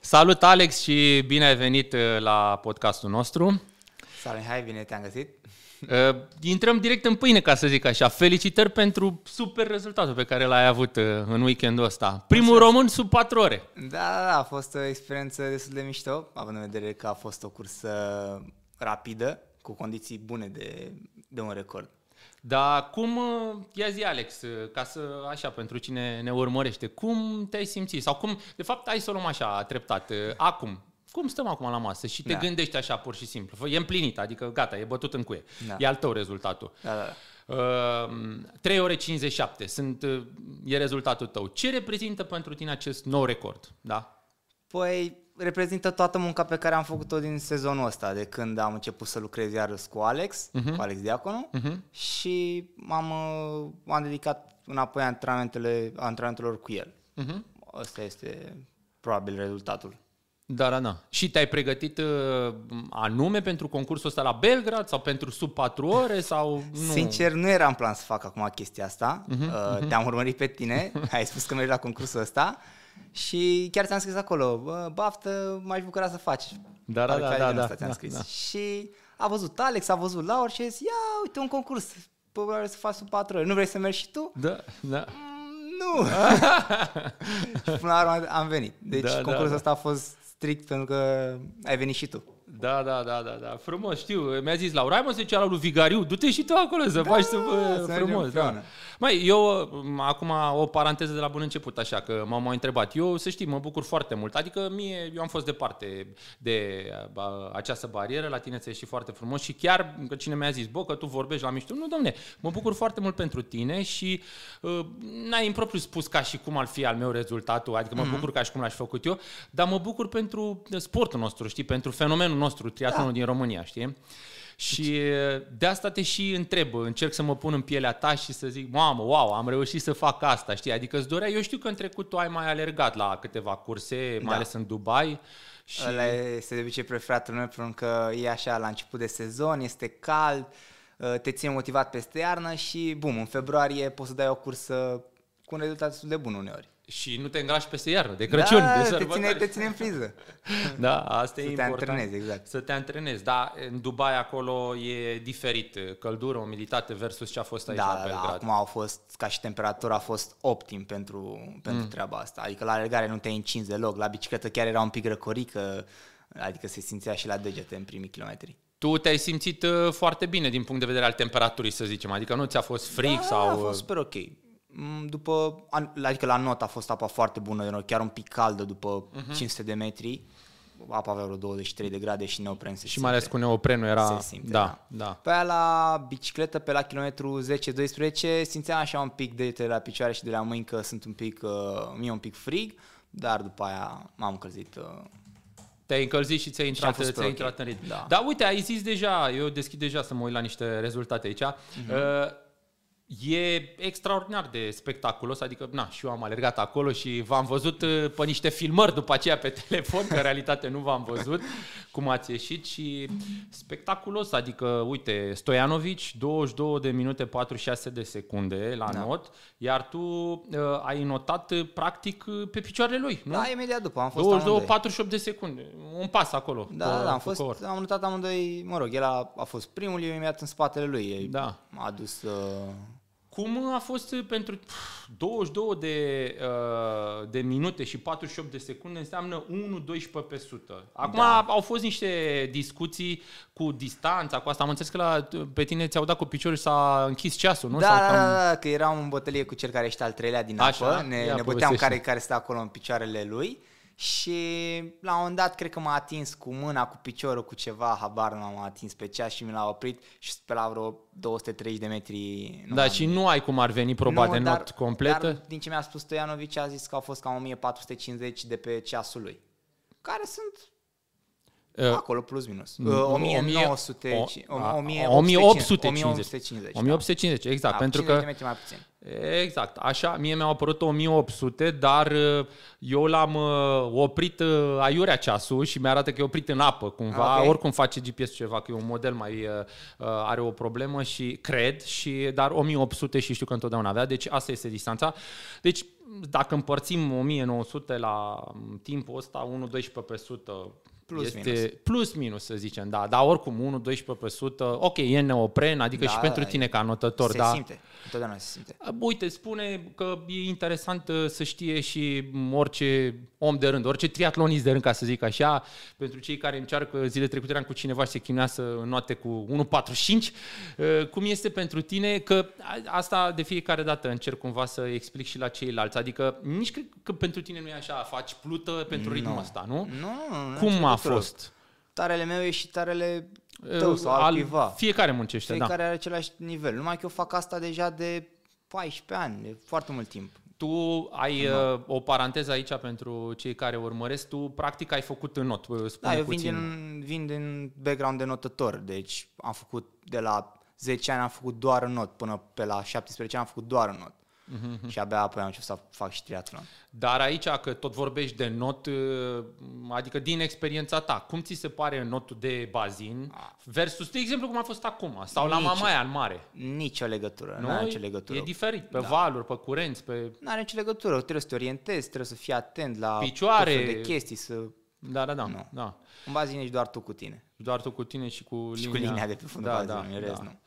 Salut Alex și bine ai venit uh, la podcastul nostru. Salut, hai, bine te-am găsit. Uh, intrăm direct în pâine, ca să zic așa. Felicitări pentru super rezultatul pe care l-ai avut uh, în weekendul ăsta. Primul Mulțumesc. român sub 4 ore. Da, da, da, a fost o experiență destul de mișto, având în vedere că a fost o cursă rapidă, cu condiții bune de, de un record. Dar cum, uh, ia zi Alex, uh, ca să, așa, pentru cine ne urmărește, cum te-ai simțit? Sau cum, de fapt, hai să o luăm așa, treptat. Uh, acum, cum stăm acum la masă și te da. gândești așa pur și simplu. E împlinit, adică gata, e bătut în cuie. Da. E al tău rezultatul. Da, da, da. Uh, 3 ore 57 sunt, e rezultatul tău. Ce reprezintă pentru tine acest nou record? Da? Păi, reprezintă toată munca pe care am făcut-o din sezonul ăsta, de când am început să lucrez iarăși cu Alex, uh-huh. cu Alex Diaconu, uh-huh. și m-am, uh, m-am dedicat înapoi antrenamentele, antrenamentelor cu el. Uh-huh. Ăsta este probabil rezultatul. Da, da, da. Și te-ai pregătit uh, anume pentru concursul ăsta la Belgrad sau pentru sub 4 ore sau nu? Sincer, nu eram plan să fac acum chestia asta. Uh-huh, uh, uh-huh. Te-am urmărit pe tine, ai spus că mergi la concursul ăsta și chiar ți-am scris acolo, bă, baftă, m-aș bucura să faci. Da, da, da, da, da, ți-am scris. Da, da. Și a văzut Alex, a văzut Laur și a zis, ia, uite un concurs, probabil să faci sub 4 ore. Nu vrei să mergi și tu? Da, da. Mm, nu! și până la urmă am venit. Deci da, concursul da, da. ăsta a fost strict pentru că ai venit și tu. Da, da, da, da, da. Frumos, știu. Mi-a zis Laura, hai mă să la lui Vigariu, du-te și tu acolo să da, faci să, să frumos. Da. Mai, eu, acum o paranteză de la bun început, așa, că m-au mai întrebat. Eu, să știi, mă bucur foarte mult. Adică mie, eu am fost departe de a, această barieră, la tine ți-a ieșit foarte frumos și chiar că cine mi-a zis, bă, că tu vorbești la mișto, nu, domne, mă bucur foarte mult pentru tine și uh, n-ai impropriu spus ca și cum ar fi al meu rezultatul, adică mă mm-hmm. bucur ca și cum l-aș făcut eu, dar mă bucur pentru sportul nostru, știi, pentru fenomenul nostru, triatlonul da. din România, știi? Și de asta te și întreb, încerc să mă pun în pielea ta și să zic, mamă, wow, am reușit să fac asta, știi? Adică îți dorea, eu știu că în trecut tu ai mai alergat la câteva curse, mai da. ales în Dubai. Și... Ăla este de obicei preferatul meu pentru că e așa la început de sezon, este cald, ă, te ține motivat peste iarnă și, bum, în februarie poți să dai o cursă cu un rezultat destul de bun uneori. Și nu te îngrași peste iarnă, de Crăciun, da, de te ține, te ține în friză. da, asta să e te important. antrenezi, exact. Să te antrenezi, da, în Dubai acolo e diferit, căldură, umiditate versus ce a fost aici da, la da, Belgrad. Da, acum au fost, ca și temperatura a fost optim pentru, pentru mm. treaba asta. Adică la alergare nu te încinzi deloc, la bicicletă chiar era un pic răcorică, adică se simțea și la degete în primii kilometri. Tu te-ai simțit uh, foarte bine din punct de vedere al temperaturii, să zicem, adică nu ți-a fost frig da, sau... a fost super ok. Mm, după, adică la not a fost apa foarte bună, chiar un pic caldă după uh-huh. Mhm. 500 de metri. Apa avea vreo 23 de grade și neopren se Și simte. mai ales cu neoprenul era... Se simte, da, da. da. Pe aia la bicicletă, pe la kilometru 10-12, simțeam așa un pic de la picioare și de la mâini că sunt un pic, uh, mie un pic frig, dar după aia m-am încălzit uh, te-ai încălzit și ți-ai intrat, ți-ai okay. intrat în ritm. Da. Dar uite, ai zis deja, eu deschid deja să mă uit la niște rezultate aici. Uh-huh. Uh, E extraordinar de spectaculos, adică, na, și eu am alergat acolo și v-am văzut uh, pe niște filmări după aceea pe telefon, că în realitate nu v-am văzut cum ați ieșit și spectaculos, adică, uite, Stojanovici, 22 de minute 46 de secunde la da. not, iar tu uh, ai notat uh, practic uh, pe picioarele lui, nu? Da, imediat după, am fost 22, 48 de secunde, un pas acolo. Da, da, am, fost, am notat amândoi, mă rog, el a, a fost primul, eu imediat în spatele lui, da. a adus... Uh cum a fost pentru 22 de, uh, de minute și 48 de secunde înseamnă 1,12 pe sută. Acum da. au fost niște discuții cu distanța, cu asta. Am înțeles că la, pe tine ți-au dat cu piciorul și s-a închis ceasul, nu? Da, Sau da, cam... da, da, că eram în bătălie cu cel care este al treilea din Așa? apă. Ne, ne băteam care, care stă acolo în picioarele lui și la un moment dat cred că m-a atins cu mâna, cu piciorul, cu ceva, habar nu m-a atins pe ceas și mi l-a oprit și pe la vreo 230 de metri. Nu da, și nu ai cum ar veni proba nu, de dar, not completă? Dar din ce mi-a spus Stojanovic a zis că au fost cam 1450 de pe ceasul lui. Care sunt Uh, Acolo plus minus. Uh, 1900, 1850. 1850, exact. Da, pentru că, mai puțin. Exact. Așa, mie mi-au apărut 1800, dar uh, eu l-am uh, oprit uh, aiurea ceasul și mi-arată că e oprit în apă cumva. Okay. Oricum face GPS ceva, că e un model mai are o problemă și cred, și dar 1800 și știu că întotdeauna avea, deci asta este distanța. Deci dacă împărțim 1900 la timpul ăsta, 1,12 pe sută Plus este minus. plus minus, să zicem, da. Dar oricum, 1-12 pe sută, ok, e neopren, adică Da, și pentru da, tine ca notător, se da. simte. Întotdeauna se simte. Uite, spune că e interesant uh, să știe și orice om de rând, orice triatlonist de rând, ca să zic așa, pentru cei care încearcă, zile trecute eram cu cineva și se chinuia să înnoate cu 1.45, uh, cum este pentru tine, că a- asta de fiecare dată încerc cumva să explic și la ceilalți, adică nici cred că pentru tine nu e așa, faci plută pentru ritmul Nu. ăsta, nu? Nu, nu, nu. Cum nicio a legătură. Fost? Tarele meu e și tarele tău sau al cuiva. Fiecare muncește, Fiecare da. are același nivel. Numai că eu fac asta deja de 14 ani, de foarte mult timp. Tu ai uh, o paranteză aici pentru cei care urmăresc. Tu, practic, ai făcut în not. uh, Spune Da, eu vin puțin. din, vin din background de notător, deci am făcut de la 10 ani am făcut doar în not, până pe la 17 ani am făcut doar în not. Mhm, Și abia apoi am început să fac și triatlon. Dar aici, că tot vorbești de not, uh, adică din experiența ta, cum ți se pare notul de bazin versus, de exemplu, cum a fost acum, sau la Nici. Mamaia în mare? Nicio legătură, nu Nu? are nicio legătură. E diferit, pe da. valuri, pe curenți, pe... Nu are nicio legătură, trebuie să te orientezi, trebuie să fii atent la Picioare. tot felul de chestii, să... Da, da, da. Nu. da. În bazin ești doar tu cu tine. Doar tu cu tine și cu Și linia. cu linia de pe fundul da, bazinului, da, în rest da. nu.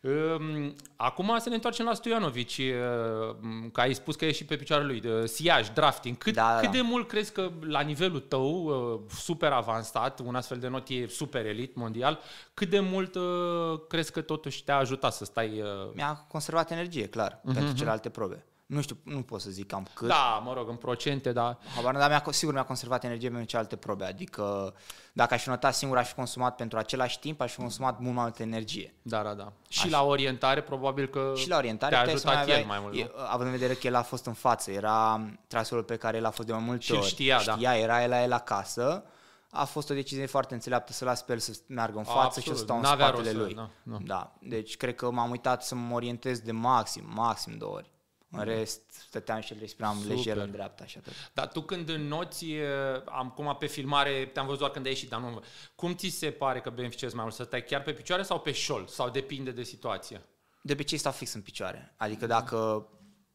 Um, Acum să ne întoarcem la Stojanovici, uh, că ai spus că e și pe picioarele lui, de siaj, drafting. Cât, Da, da, cât da. de mult crezi că la nivelul tău, uh, super avansat, un astfel de not e super elit mondial, cât de mult uh, crezi că totuși te-a ajutat să stai... uh, Mi-a conservat energie, clar, pentru celelalte probe. Nu știu, nu pot să zic cam cât. Mhm, Da, mă rog, în procente, dar... Habar, nu, dar mi-a, sigur mi-a conservat energie pentru celelalte probe. Adică dacă aș fi notat singur, aș fi consumat pentru același timp, aș fi consumat mult mai multă energie. Da, da, da. Și la orientare, probabil că Și la orientare te-a puteai să ajutat mai el aveai, mai mult, e, nu? având în vedere că el a fost în față, era traseul pe care el a fost de mai multe Și îl ori. știa, da. știa era el la el acasă. A fost o decizie foarte înțeleaptă să las pe el să meargă în față și eu să Absolut, stau în n-avea spatele rost să- lui. da, da. da. Deci cred că m-am uitat să mă orientez de maxim, maxim două ori. În rest, stăteam și îl respiram Super. lejer în dreapta și atât. Dar tu când înnoți, e, am cum pe filmare, te-am văzut doar când ai ieșit, dar nu... Cum ți se pare că beneficiezi mai mult? Să stai chiar pe picioare sau pe șol? Sau depinde de situație? De obicei stau fix în picioare. Adică dacă,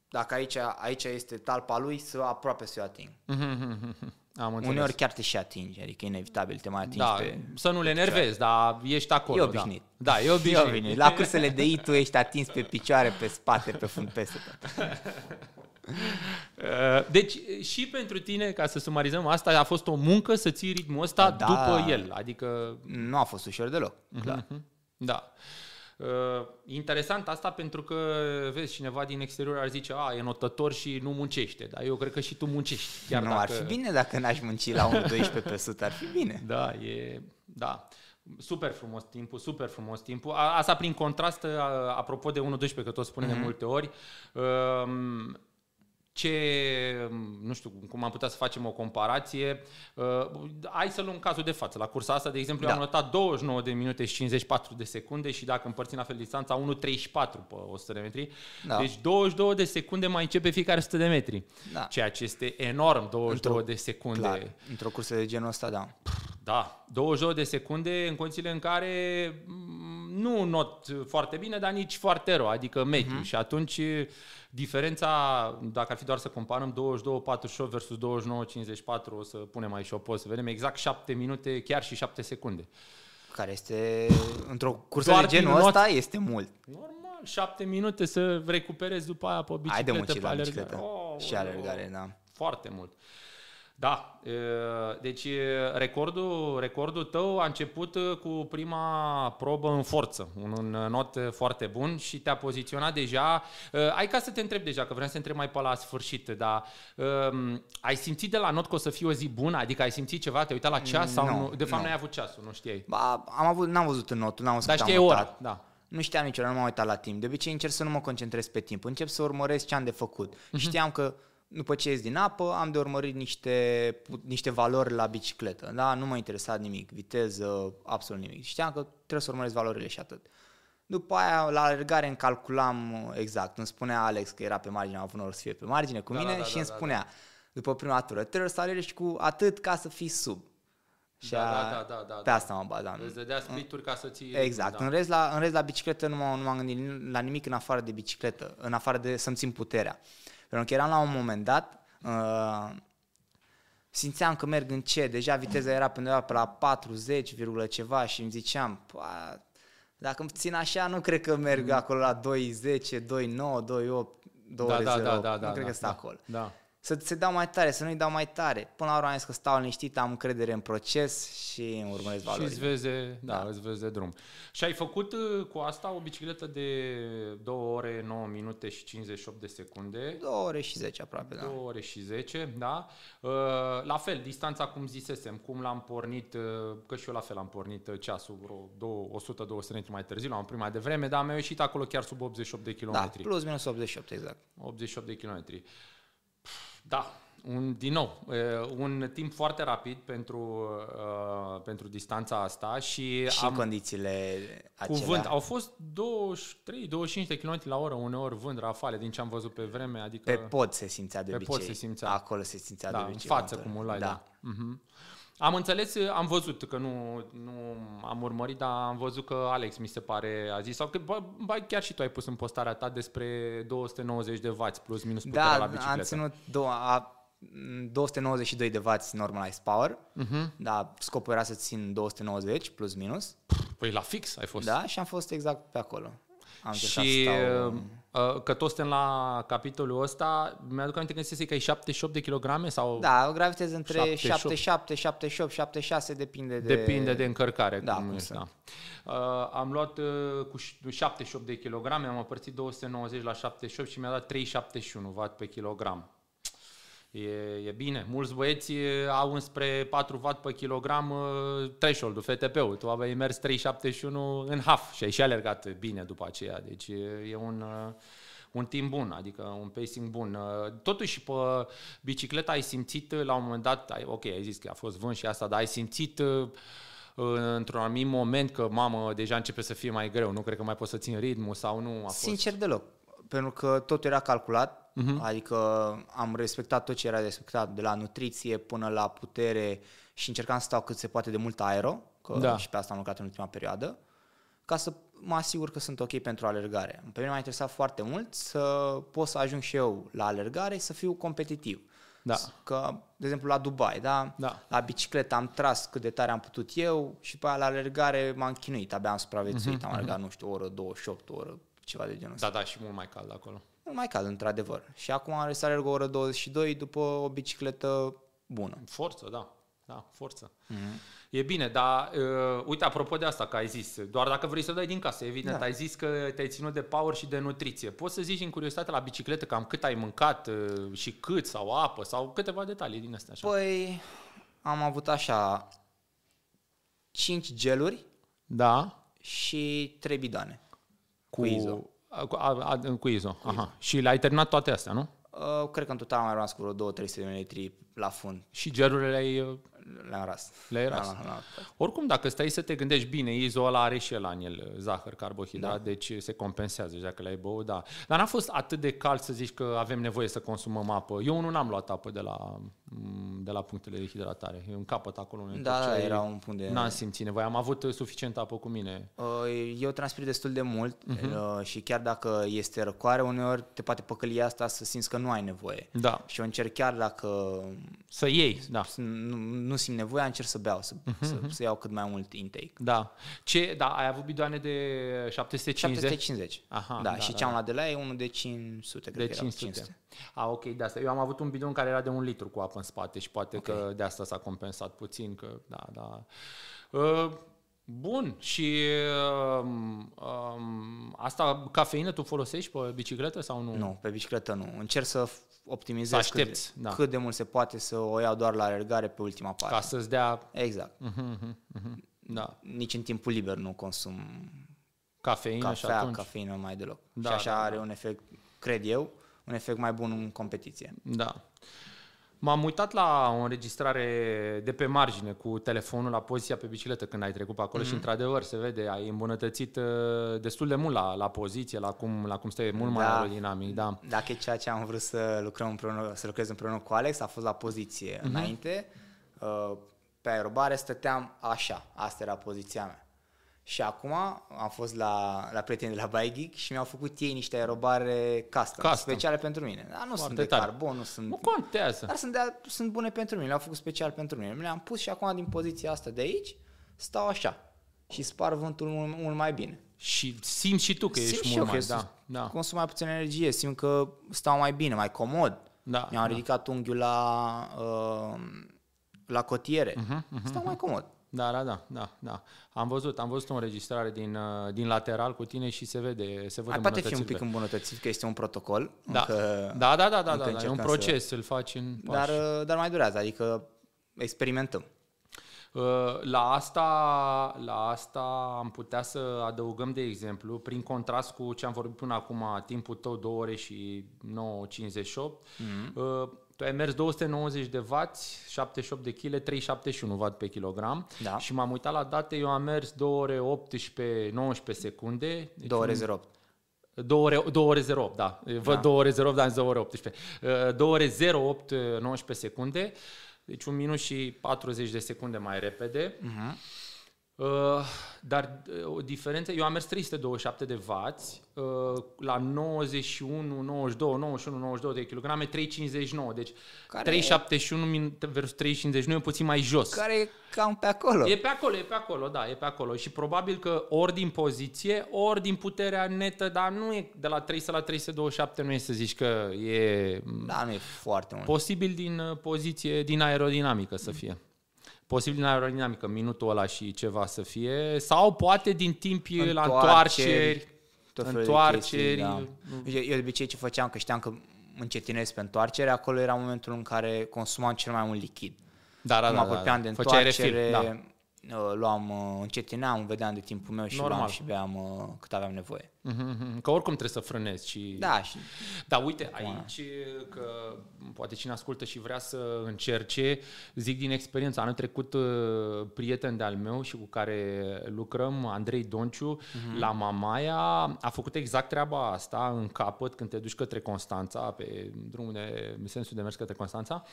dacă aici, aici este talpa lui, să aproape să o ating. Am înțeles. Uneori chiar te și atingi, adică e inevitabil, te mai atingi da, pe... să nu le enervezi, dar ești acolo. E obișnuit. Da, da e E obișnuit. obișnuit. La cursele de I tu ești atins pe picioare, pe spate, pe fund, peste tot. Uh, Deci și pentru tine, ca să sumarizăm, asta a fost o muncă să ții ritmul ăsta Da. după el. Adică Nu a fost ușor deloc, clar. Da. Uh, interesant asta pentru că, vezi, cineva din exterior ar zice, a, e notător și nu muncește, dar eu cred că și tu muncești. Chiar nu, dacă... ar fi bine dacă n-aș munci la 1.12 pe 100, ar fi bine. Da, e... Da. Super frumos timpul, super frumos timpul. A, asta prin contrast, a, apropo de 1.12, că tot spunem Mhm. de multe ori, um, ce, nu știu cum am putea să facem o comparație, uh, hai să luăm cazul de față. La cursa asta, de exemplu, Da. eu am notat 29 de minute și 54 de secunde și dacă împărțim la fel distanța, 1.34 pe 100 de metri. Da. Deci 22 de secunde mai începe fiecare 100 de metri. Da. Ceea ce este enorm, 22 Într-o- de secunde. Clar, într-o cursă de genul ăsta, da. Da, 22 de secunde în condițiile în care mm, nu not foarte bine, dar nici foarte rău, adică mediu. Mhm. Și atunci diferența, dacă ar fi doar să comparăm 22-48 versus 29-54, o să punem aici o poză, să vedem exact 7 minute, chiar și 7 secunde. Care este, într-o cursă Doar de genul din ăsta, este mult. Normal, 7 minute să recuperezi după aia pe bicicletă, Ai de muncit pe la alergare. bicicletă. Oh, și alergare, da. Foarte mult. Da, e, deci e, recordul, recordul tău a început e, cu prima probă în forță, un, un not e, foarte bun și te-a poziționat deja. E, Ai ca să te întreb deja, că vreau să te întreb mai pe la sfârșit, dar um, ai simțit de la not că o să fie o zi bună? Adică ai simțit ceva? Te-ai uitat la ceas? Sau Nu, nu? De fapt, nu. n-ai avut ceasul, nu știai. Ba, am avut, n-am văzut în notul, n-am văzut Dar cât știai am ora, notat. da. Nu știam niciodată, nu m-am uitat la timp. De obicei încerc să nu mă concentrez pe timp. Încep să urmăresc ce am de făcut. Mhm. Știam că după ce ies din apă, am de urmărit niște, niște valori la bicicletă. Da? Nu mă interesa nimic, viteză, absolut nimic. Știam că trebuie să urmăresc valorile și atât. După aia, la alergare îmi calculam exact. Îmi spunea Alex că era pe margine, am avut noroc să fie pe margine cu Da, mine da, da, și da, îmi da, spunea, după prima tură, trebuie să alergi cu atât ca să fii sub. Și Da, a- da, da, da, da, pe da. asta mă bazam. Îți dădea splituri ca să ții... Exact. Da. În, rest, la, în rest, la bicicletă nu m-am, nu m-am gândit la nimic în afară de bicicletă, în afară de să-mi țin puterea. Pentru că eram la un moment dat, uh, simțeam că merg încet, deja viteza era pe undeva pe la 40, ceva și îmi ziceam, dacă îmi țin așa, nu cred că merg mm. acolo la 2.10, 2.9, 2.8, 2.0, da, da, da, da, da, nu cred da, că stă da, acolo. Da să se dau mai tare, să nu-i dau mai tare. Până la urmă am zis că stau liniștit, am încredere în proces și îmi urmăresc valorile. Și îți vezi de, da, da. îți vezi de drum. Și ai făcut uh, cu asta o bicicletă de 2 ore, 9 minute și 58 de secunde. 2 ore și 10 aproape, 2 da. 2 ore și 10, da. Uh, la fel, distanța cum zisesem, cum l-am pornit, uh, că și eu la fel am pornit ceasul vreo 100-200 metri mai târziu, l-am primit mai devreme, dar mi-a ieșit acolo chiar sub 88 de km. Da, plus minus 88, exact. 88 de kilometri. Da, un, din nou, un timp foarte rapid pentru, uh, pentru distanța asta și, și am, condițiile acelea. Cu vânt. Au fost 23-25 de km la oră, uneori vânt, rafale, din ce am văzut pe vreme. Adică pe pod se simțea de pe obicei. Pod se simțea. Acolo se simțea da, de obicei. în față, cum o da. da. Uh-huh. Am înțeles, am văzut că nu, nu am urmărit, dar am văzut că Alex mi se pare a zis, sau că bă, bă, chiar și tu ai pus în postarea ta despre 290 de W plus minus da, la bicicletă. Da, am ținut două, a, 292 de W normalized power, uh-huh. dar scopul era să țin 290 plus minus. Păi la fix ai fost. Da, și am fost exact pe acolo. Am și stau... Uh, că toți suntem la capitolul ăsta, mi-aduc aminte când se că ai 78 de kilograme sau... Da, gravitez între 77, 78, 76, depinde de... Depinde de încărcare. Da, cum, cum este, da. Uh, am luat uh, cu 78 de kilograme, am împărțit 290 la 78 și mi-a dat 371 W pe kilogram. E, e bine. Mulți băieți au înspre 4 W pe kilogram threshold-ul, FTP-ul. Tu aveai mers 371 în half și ai și alergat bine după aceea. Deci e un, un timp bun, adică un pacing bun. Totuși pe bicicleta ai simțit la un moment dat, ai, ok, ai zis că a fost vânt și asta, dar ai simțit într-un anumit moment că, mamă, deja începe să fie mai greu, nu cred că mai pot să țin ritmul sau nu? A fost... Sincer deloc, pentru că totul era calculat, Uh-huh. Adică am respectat tot ce era respectat, de la nutriție până la putere și încercam să stau cât se poate de mult aero, că da. și pe asta am lucrat în ultima perioadă, ca să mă asigur că sunt ok pentru alergare. Pe mine m-a interesat foarte mult să pot să ajung și eu la alergare să fiu competitiv. Da. Că, de exemplu, la Dubai, da? da. La bicicletă am tras cât de tare am putut eu și pe aia la alergare m-am chinuit, abia am supraviețuit. Uh-huh, am alergat, uh-huh. nu știu, o oră 28, o oră, ceva de genul ăsta. Da, da, și mult mai cald acolo mai cald, într-adevăr. Și acum am să alerg o oră 22 după o bicicletă bună. Forță, da. Da, forță. Mm-hmm. E bine, dar uh, uite, apropo de asta că ai zis, doar dacă vrei să dai din casă, evident, da. ai zis că te-ai ținut de power și de nutriție. Poți să zici în curiozitate la bicicletă cam cât ai mâncat uh, și cât, sau apă, sau câteva detalii din astea. Așa. Păi, am avut așa 5 geluri da. și 3 bidoane. Cu, cu izo. Cu, a, a, cu ISO. Cu Aha. Și le-ai terminat toate astea, nu? Uh, cred că în total am mai rămas cu vreo 2-300 de ml la fund. Și gelurile le-ai... Uh, le-am ras. Le-ai ras. La, la, la. Oricum, dacă stai să te gândești bine, ISO ăla are și el în el zahăr, carbohidrat, da. deci se compensează dacă le-ai băut, da. Dar n-a fost atât de cald să zici că avem nevoie să consumăm apă. Eu nu n-am luat apă de la, de la punctele de hidratare. E un capăt acolo. Da, da, era un punct de... N-am simțit nevoie. Am avut suficient apă cu mine. Uh, eu transpir destul de mult uh-huh. și chiar dacă este răcoare, uneori te poate păcăli asta să simți că nu ai nevoie. Da. Și eu încerc chiar dacă... Să iei, da. Nu, nu simt nevoie, încerc să beau, să, uh-huh. să, să iau cât mai mult intake. Da. Ce, da, ai avut bidoane de 750? 750. Aha, da, da, și da, ce am da. luat de la e unul de 500, cred de că 500. 500. A, ok, de asta. Eu am avut un bidon care era de un litru cu apă în spate și poate okay. că de asta s-a compensat puțin, că da, da. Uh, Bun, și um, um, asta, cafeină, tu folosești pe bicicletă sau nu? Nu, pe bicicletă nu. Încerc să optimizez să aștepți, cât, da. cât de mult se poate să o iau doar la alergare pe ultima parte. Ca să-ți dea... Exact. Uh-huh, uh-huh. Da. Nici în timpul liber nu consum cafeină cafea, și atunci... cafeină mai deloc. Da, și așa da, are da. un efect, cred eu, un efect mai bun în competiție. Da. M-am uitat la o înregistrare de pe margine cu telefonul la poziția pe bicicletă când ai trecut pe acolo mm-hmm. și mhm. într-adevăr se vede, ai îmbunătățit uh, destul de mult la, la poziție, la cum, la cum stai mult da. mai aerodinamic. Da. Dacă e ceea ce am vrut să lucrăm împreună, să lucrez împreună cu Alex, a fost la poziție mm-hmm. înainte. Uh, pe aerobare stăteam așa, asta era poziția mea. Și acum am fost la, la prieteni de la Bike Geek și mi-au făcut ei niște aerobare custom, custom. speciale pentru mine. Dar nu Foarte sunt de tare. carbon, nu sunt... Nu contează. Dar sunt, de, sunt bune pentru mine, le-au făcut special pentru mine. Le-am pus și acum din poziția asta de aici stau așa și spar vântul mult, mult mai bine. Și simți și tu că simt ești mult mai, da, da. Consum mai puțin energie, simt că stau mai bine, mai comod. Da, Mi-am da. ridicat unghiul la, uh, la cotiere. Uh-huh, uh-huh, stau mai comod. Da, da, da, da, da. Am văzut, am văzut o înregistrare din, uh, din lateral cu tine și se vede, se vede Ai poate fi un pic îmbunătățit, că este un protocol. Da, încă, da, da, da, da, da, da, e un proces, să... îl faci în pași. Dar, uh, dar mai durează, adică experimentăm. Uh, la asta, la asta am putea să adăugăm, de exemplu, prin contrast cu ce am vorbit până acum, timpul tău 2 ore și 9.58, mm-hmm. Tu ai mers 290 de W, 78 de kg, 371 W pe kilogram da. și m-am uitat la date, eu am mers 2 ore 18, 19 secunde. Deci 2 ore 08. 2 ore, 2 ore 08, da. Văd da. 2 ore 08, dar 2 ore 18. 2 ore 08, 19 secunde. Deci un minut și 40 de secunde mai repede. Uh-huh. Uh, dar uh, o diferență, eu am mers 327 de W, uh, la 91, 92, 91, 92 de kilograme, 359, deci Care 371 versus 359 e puțin mai jos. Care e cam pe acolo. E pe acolo, e pe acolo, da, e pe acolo și probabil că ori din poziție, ori din puterea netă, dar nu e de la 300 la 327, nu e să zici că e... Da, nu e foarte mult. Posibil din uh, poziție, din aerodinamică să fie posibil din aerodinamică, minutul ăla și ceva să fie, sau poate din timp la întoarceri, întoarceri. Da. Eu, eu de obicei ce făceam, că știam că încetinez pe întoarcere, acolo era momentul în care consumam cel mai mult lichid. Da, da, mă da, da, da. de întoarcere, refil, da. Uh, luam, uh, încetineam, vedeam de timpul meu și Normal. luam și beam uh, cât aveam nevoie. Mm-hmm. Că oricum trebuie să frânezi și... Da, și... Da, uite, aici că poate cine ascultă și vrea să încerce, zic din experiență, anul trecut prieten de-al meu și cu care lucrăm, Andrei Donciu, mm-hmm. la Mamaia, a făcut exact treaba asta în capăt când te duci către Constanța, pe drumul de sensul de mers către Constanța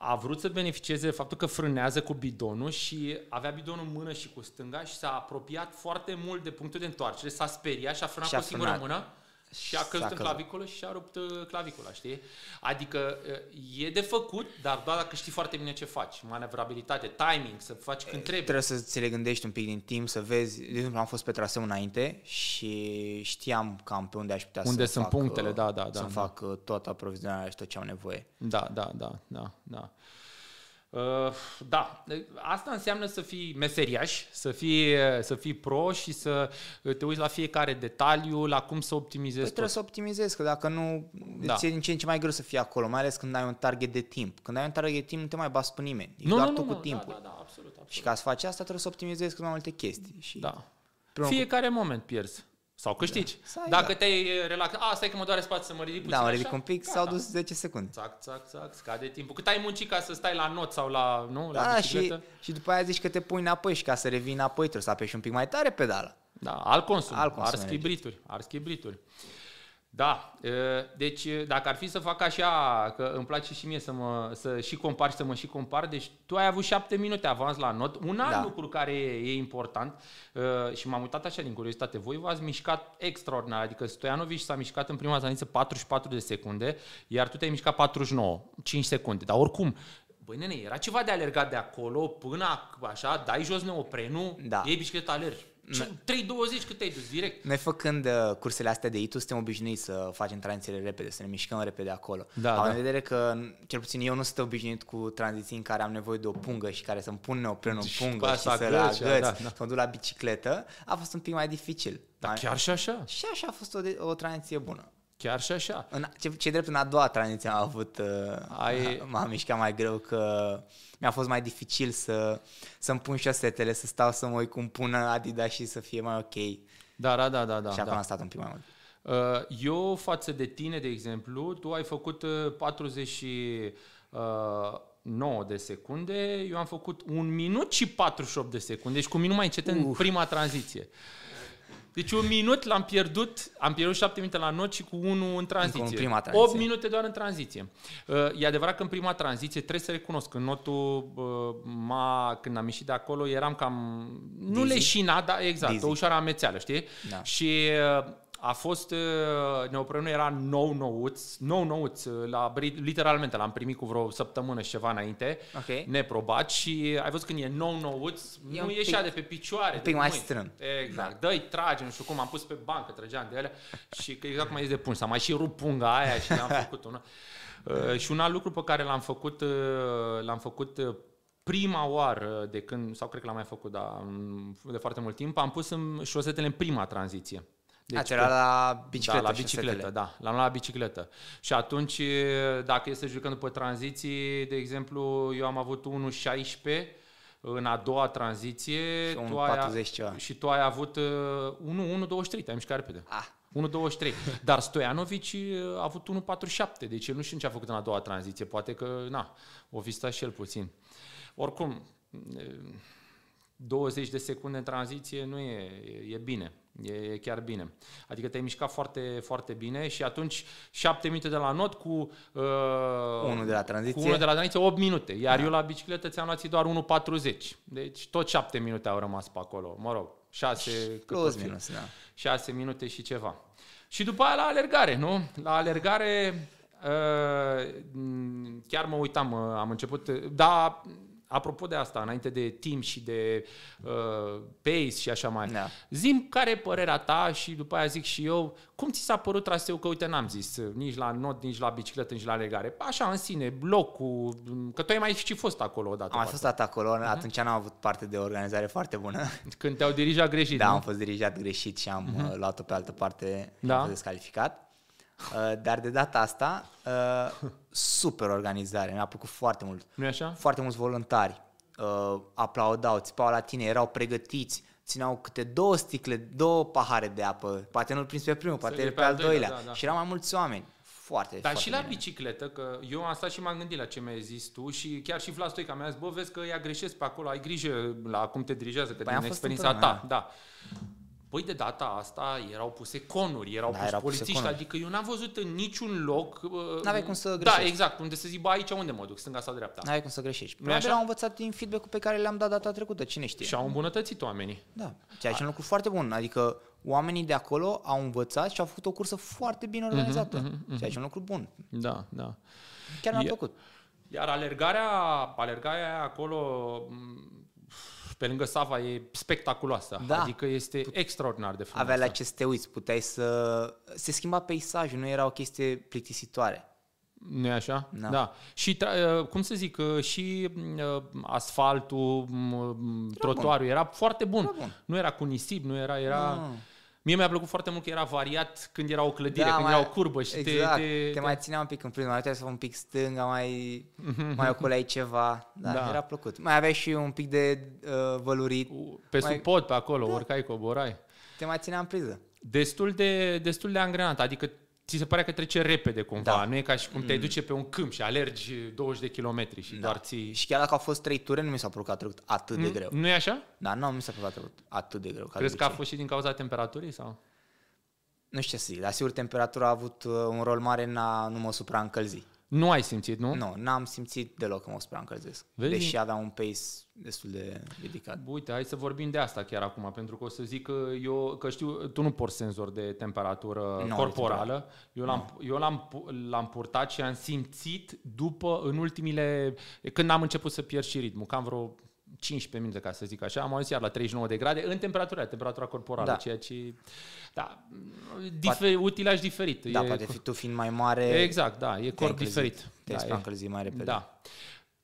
a vrut să beneficieze de faptul că frânează cu bidonul și avea bidonul în mână și cu stânga și s-a apropiat foarte mult de punctul de întoarcere, s-a speriat și a frânat și cu o singură mână și a căzut în claviculă și a rupt uh, clavicula, știi? Adică uh, e de făcut, dar doar dacă știi foarte bine ce faci. Manevrabilitate, timing, să faci când trebuie. Trebuie să ți le gândești un pic din timp, să vezi. De exemplu, am fost pe traseu înainte și știam cam pe unde aș putea unde să sunt fac, punctele, da, da, da. Să da. fac uh, toată aprovizionarea și tot ce am nevoie. Da, da, da, da, da. Uh, da, asta înseamnă să fii meseriaș, să fii, să fii pro și să te uiți la fiecare detaliu, la cum să optimizezi păi trebuie să optimizezi, că dacă nu, da. ți e din ce în ce mai greu să fii acolo, mai ales când ai un target de timp. Când ai un target de timp, nu te mai bați pe nimeni, e nu, doar nu, tu nu, cu nu, timpul. Da, da, da, absolut, absolut. Și ca să faci asta, trebuie să optimizezi cât mai multe chestii. Și da. Fiecare moment pierzi. Sau câștigi. Da. Dacă da. te-ai relaxat, a, stai că mă doare spațiu să mă ridic puțin Da, mă ridic așa, un pic, s-au dus 10 secunde. Țac, țac, țac, scade timpul. Cât ai muncit ca să stai la not sau la, nu, la da, și, și după aia zici că te pui înapoi și ca să revii înapoi trebuie să apeși un pic mai tare pedala. Da, alt consum, alt consum ars chibrituri, ars chibrituri. Da, deci dacă ar fi să fac așa, că îmi place și mie să mă să și compar și să mă și compar, deci tu ai avut șapte minute avans la not. Un alt da. lucru care e, e important și m-am uitat așa din curiozitate, voi v-ați mișcat extraordinar, adică Stoianovici s-a mișcat în prima zaniță 44 de secunde, iar tu te-ai mișcat 49, 5 secunde, dar oricum Băi, nene, era ceva de alergat de acolo până așa, dai jos neoprenul, da. iei bicicleta, alergi. 3.20 cât ai dus direct? Noi făcând uh, cursele astea de ITU suntem obișnuiți să facem tranzițiile repede, să ne mișcăm repede acolo. Da, Am da. în vedere că, cel puțin eu nu sunt obișnuit cu tranziții în care am nevoie de o pungă și care să-mi pun neoprenul în pungă și, și să le agăți, da, da. să mă duc la bicicletă, a fost un pic mai dificil. Dar chiar și așa? Și așa a fost o, o tranziție bună. Chiar și așa. În, ce, ce drept, în a doua tranziție am avut, uh, Ai... m-am mișcat mai greu că mi-a fost mai dificil să, să-mi pun șosetele, să stau să mă uit cum pun Adidas și să fie mai ok. Da, da, da, da. da și acum da. am stat un pic mai mult. Uh, eu, față de tine, de exemplu, tu ai făcut 49 uh, de secunde, eu am făcut 1 minut și 48 de secunde, deci cu minut mai încet în prima tranziție. Deci un minut l-am pierdut, am pierdut șapte minute la not și cu unul în tranziție. În prima tranziție. 8 minute doar în tranziție. Uh, e adevărat că în prima tranziție trebuie să recunosc că notul uh, m-a, când am ieșit de acolo eram cam, nu Dizzy? leșinat, dar exact, Dizzy. o ușoară amețeală, știi? Da. Și uh, a fost, uh, neoprenul era nou nouț, nou nouț, uh, la, literalmente l-am primit cu vreo săptămână și ceva înainte, Ok. neprobat și ai văzut când e nou nouț, E nu un ieșea pic- de pe picioare. un pic de mai mâini. strân. Exact, dă-i, trage, nu știu cum, am pus pe bancă, trăgeam de ele și că exact cum ai zis de pun, s-a mai și rupt punga aia și am făcut una. Uh, și un alt lucru pe care l-am făcut, uh, l-am făcut uh, prima oară de când, sau cred că l-am mai făcut, dar mm, de foarte mult timp, am pus în șosetele în prima tranziție. Deci, era la bicicletă. da, la și bicicletă, setele. da. L-am luat la bicicletă. Și atunci, dacă este să jucăm după tranziții, de exemplu, eu am avut 1.16 în a doua tranziție. Și un tu ai- 40 ceva. Și tu ai avut uh, 1, 1.23, te-ai mișcat repede. Ah. 1.23. Dar Stoianovic uh, a avut 1.47, deci el nu știu ce a făcut în a doua tranziție. Poate că, na, o fi stat și el puțin. Oricum, uh, 20 de secunde în tranziție nu e, e bine. E, e chiar bine. Adică te-ai mișcat foarte, foarte bine și atunci 7 minute de la not cu uh, Unul de la tranziție. Cu unul de la tranziție 8 minute. Iar eu la bicicletă ți-am luat doar 1.40. Deci tot 7 minute au rămas pe acolo. Mă rog, 6 Plus minus, da. 6 minute și ceva. Și după aia la alergare, nu? La alergare uh, m, chiar mă uitam, uh, am început, dar apropo de asta, înainte de timp și de uh, pace și așa mai, Da. zim care e părerea ta și după aia zic și eu, cum ți s-a părut traseul, că uite n-am zis, uh, nici la not, nici la bicicletă, nici la alergare, așa în sine, blocul, că tu ai mai și fost acolo odată. Am mai parcă. fost dat acolo, atunci n-am avut parte de o organizare foarte bună. Când te-au dirijat greșit, Da, nu? am fost dirijat greșit și am uh luat-o pe altă parte, Da. am fost descalificat. Uh, dar de data asta, uh, super organizare, mi-a plăcut foarte mult. nu e așa? Foarte mulți voluntari uh, aplaudau, țipau la tine, erau pregătiți, țineau câte două sticle, două pahare de apă, poate nu-l prins pe primul, poate iei pe al doilea. da, da. Și erau mai mulți oameni. Foarte, Dar foarte și la bine. bicicletă, că eu am stat și m-am gândit la ce mi-ai zis tu și chiar și Vlad Stoica mi-a zis, bă, vezi că ea greșesc pe acolo, ai grijă la cum te dirigează, că Păi am din fost experiența ta, împreună, da. Păi de data asta erau puse conuri, erau Da, puși erau puse polițiști, conuri. adică eu n-am văzut în niciun loc... uh, N-aveai cum să Da, greșești. exact, unde să zic, bă, aici unde mă duc, stânga sau dreapta. N-ai cum să greșești. Nu-i Probabil așa? au învățat din feedback-ul pe care le-am dat data trecută, cine știe. Și au îmbunătățit oamenii. Da, ceea ce e un lucru foarte bun. Adică oamenii de acolo au învățat și au făcut o cursă foarte bine Mhm, organizată. Ceea ce e un lucru bun. Da, da. Chiar mi-a E- plăcut. Iar alergarea, alergarea acolo, m, pe lângă Sava, e spectaculoasă. Da. Adică este extraordinar de frumoasă. Avea la ce să te uiți, puteai să... Se schimba peisajul, nu era o chestie plictisitoare. nu e așa? Da. da. Și, tra- uh, cum să zic, uh, și uh, asfaltul, m, trotuarul era foarte bun. Era bun. Nu era cu nisip, nu era... era... Nu. Mie mi-a plăcut foarte mult că era variat când era o clădire, când Da, mai- era o curbă și exact, te, te, te, mai ținea un pic în primul, mai uiteai să fac un pic stânga, mai, mai ocoleai ceva. Da, Da. era plăcut. Mai aveai și un pic de uh, vălurit, pe mai- sub pod pe acolo, da. urcai, coborai. te mai ținea în priză. Destul de, destul de angrenant, adică ți se pare că trece repede cumva, Da. nu e ca și cum te duce pe un câmp și alergi 20 de kilometri și doar ții... Și chiar dacă au fost trei ture, nu mi s-a părut că a trecut atât de greu. Nu e așa? Da, nu mi s-a părut că a trecut atât de greu. Ca de Crezi că a obicei. fost și din cauza temperaturii sau? Nu știu ce să zic, dar sigur temperatura a avut uh, un rol mare în a nu mă supraîncălzi. Nu ai simțit, nu? Nu, n-am simțit deloc că mă supraîncălzesc. Vezi? Deși avea un pace destul de ridicat. Uite, hai să vorbim de asta chiar acum, pentru că o să zic că eu, că știu, tu nu porți senzor de temperatură Nu, corporală. Eu l-am, eu l-am, pu- l-am purtat și am simțit după, în ultimile, când am început să pierd și ritmul, cam vreo 15 minute, ca să zic așa, am ajuns iar la 39 de grade în temperatura, temperatura corporală, Da. ceea ce, da, difer, utilaj diferit. Da, e, poate fi tu fiind mai mare, Exact, da, e te-ai corp încălzit. diferit. Te-ai da, e- supraîncălzit mai repede. da.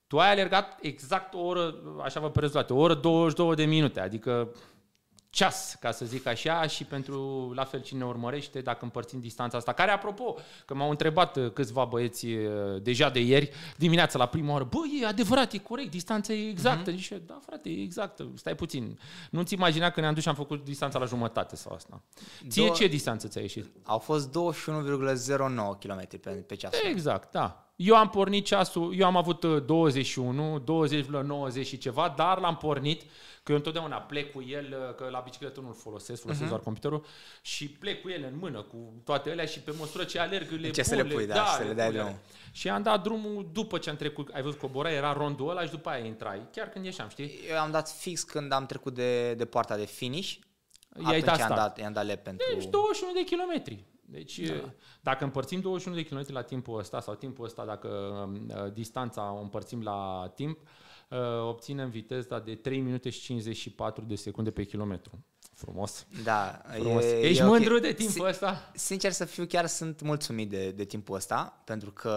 Tu ai alergat exact o oră, așa vă pe rezultate, o oră 22 de minute, adică ceas, ca să zic așa, și pentru la fel cine urmărește, dacă împărțim distanța asta, care, apropo, că m-au întrebat uh, câțiva băieți uh, deja de ieri, dimineața la prima oră, bă, e adevărat, e corect, distanța e exactă. Mhm. Mm-hmm. Zice, da, frate, e exactă, stai puțin. Nu-ți imagina că ne-am dus și am făcut distanța la jumătate sau asta. Ție Două- ce distanță ți-a ieșit? Au fost 21,09 km pe, pe ceas. Exact, da. Eu am pornit ceasul, eu am avut 21, 20,90 și ceva, dar l-am pornit Că eu întotdeauna plec cu el, că la bicicletă nu-l folosesc, folosesc uh-huh. doar computerul și plec cu el în mână, cu toate alea și pe măsură ce alerg le Ce să le pui, da, da să le dai drum. Și am dat drumul după ce am trecut, ai văzut cobora, era rondul ăla și după aia intrai, chiar când ieșeam, știi? Eu am dat fix când am trecut de, de poarta de finish, I-ai dat am dat, i-am dat lep pentru... Deci 21 de kilometri. Deci da. dacă împărțim 21 de kilometri la timpul ăsta sau timpul ăsta, dacă uh, distanța o împărțim la timp, uh, Uh, obținem viteza de 3 minute și 54 de secunde pe kilometru. Frumos. Da. Frumos. E, Ești e mândru okay. de timpul ăsta? Sincer să fiu, chiar sunt mulțumit de, de timpul ăsta, pentru că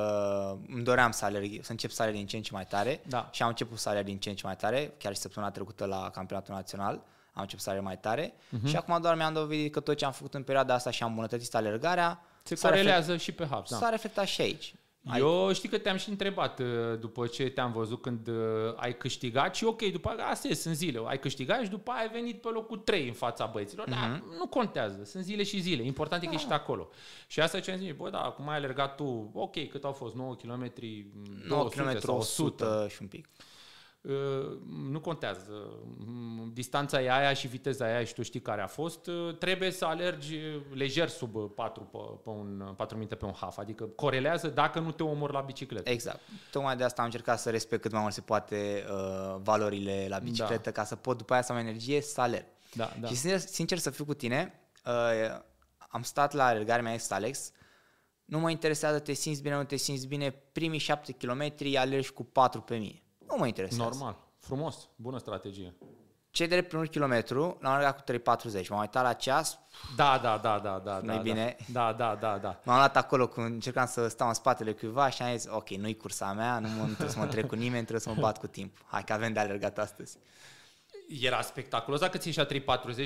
îmi doream să, alerg, să încep să alerg din ce în ce mai tare da. și am început să alerg din ce în ce mai tare, chiar și săptămâna trecută la campionatul național am început să alerg mai tare uh-huh. și acum doar mi-am dovedit că tot ce am făcut în perioada asta și am îmbunătățit alergarea se corelează reflect... și pe hub. Da. S-a reflectat și aici. Ai... Eu știi că te-am și întrebat uh, după ce te-am văzut când uh, ai câștigat și ok, după asta sunt zile, ai câștigat și după aia ai venit pe locul 3 în fața băieților, uh-huh. dar mhm. nu contează, sunt zile și zile, important e că ești acolo. Și asta ce am zis, bă, da, acum ai alergat tu, ok, cât au fost, 9 km, 9 km, 100 100 și un pic. Uh, nu contează. Mm, distanța e aia și viteza aia și tu știi care a fost. Uh, trebuie să alergi lejer sub 4, pe, pe un, 4 minute pe un half. Adică corelează dacă nu te omori la bicicletă. Exact. Tocmai de asta am încercat să respect cât mai mult se poate uh, valorile la bicicletă da. ca să pot după aia să am energie să alerg. Da, da. Și sincer, sincer să fiu cu tine, uh, am stat la alergare mea ex Alex, nu mă interesează te simți bine, nu te simți bine, primii 7 km alergi cu 4 pe mie nu mă interesează. Normal. Frumos. Bună strategie. Cei de primul kilometru l-am alergat cu 3.40. M-am uitat la ceas. Da, da, da, da, da. nu da, bine. Da, da, da, da. M-am luat acolo când încercam să stau în spatele cuiva și am zis, ok, nu-i cursa mea, nu, mă, nu trebuie să mă trec cu nimeni, trebuie să mă bat cu timp. Hai că avem de alergat astăzi. Era spectaculos dacă ți ieșea 3.40,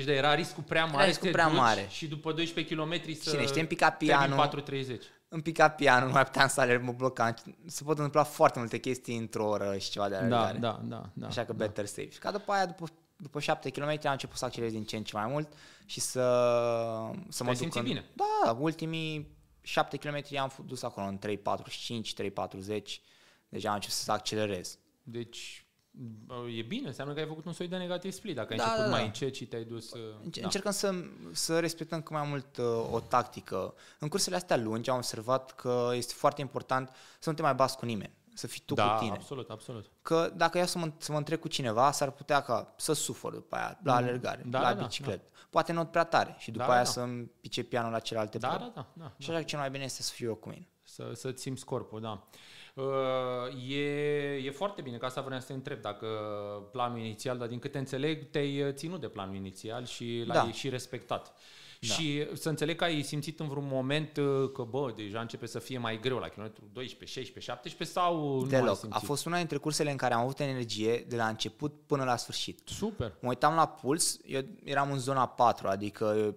dar era riscul prea mare. Era riscul prea mare. Și după 12 km să Cine știe, pica pianul. 4.30 îmi pica pianul, nu mai puteam să alerg, mă blocam. Se pot întâmpla foarte multe chestii într-o oră și ceva de alergare. Da, da, da. da Așa că da. better safe. Și ca după aia, după, după 7 km, am început să accelerez din ce în ce mai mult și să, să mă duc în... bine. Da, ultimii 7 km am dus acolo în 3.45, 3.40, deja am început să accelerez. Deci E bine, înseamnă că ai făcut un soi de negativ split. Dacă ai da, început da, da. mai încet și te-ai dus... Uh, Înce- da. Încercăm să, să respectăm cât mai mult uh, o tactică. În cursele astea lungi am observat că este foarte important să nu te mai bați cu nimeni. Să fii tu da, cu tine. absolut, absolut. Că dacă iau să mă, să mă întreb cu cineva, s-ar putea ca să sufăr după aia, la mm. alergare, da, la da, bicicletă. Da. Poate nu prea tare și după da, aia da. să-mi pice pianul la celelalte da, da, da, da, Și așa că cel mai bine este să fiu eu cu mine. Să, să-ți simți corpul, da. Uh, e, e foarte bine, că asta vreau să te întreb, dacă planul inițial, dar din câte înțeleg, te-ai uh, ținut de planul inițial și l-ai da. și respectat. Da. Și să înțeleg că ai simțit în vreun moment uh, că, bă, deja începe să fie mai greu la kilometru 12, 16, 17 sau Deloc. nu ai simțit? A fost una dintre cursele în care am avut energie de la început până la sfârșit. Super. Mă uitam la puls, eu eram în zona 4, adică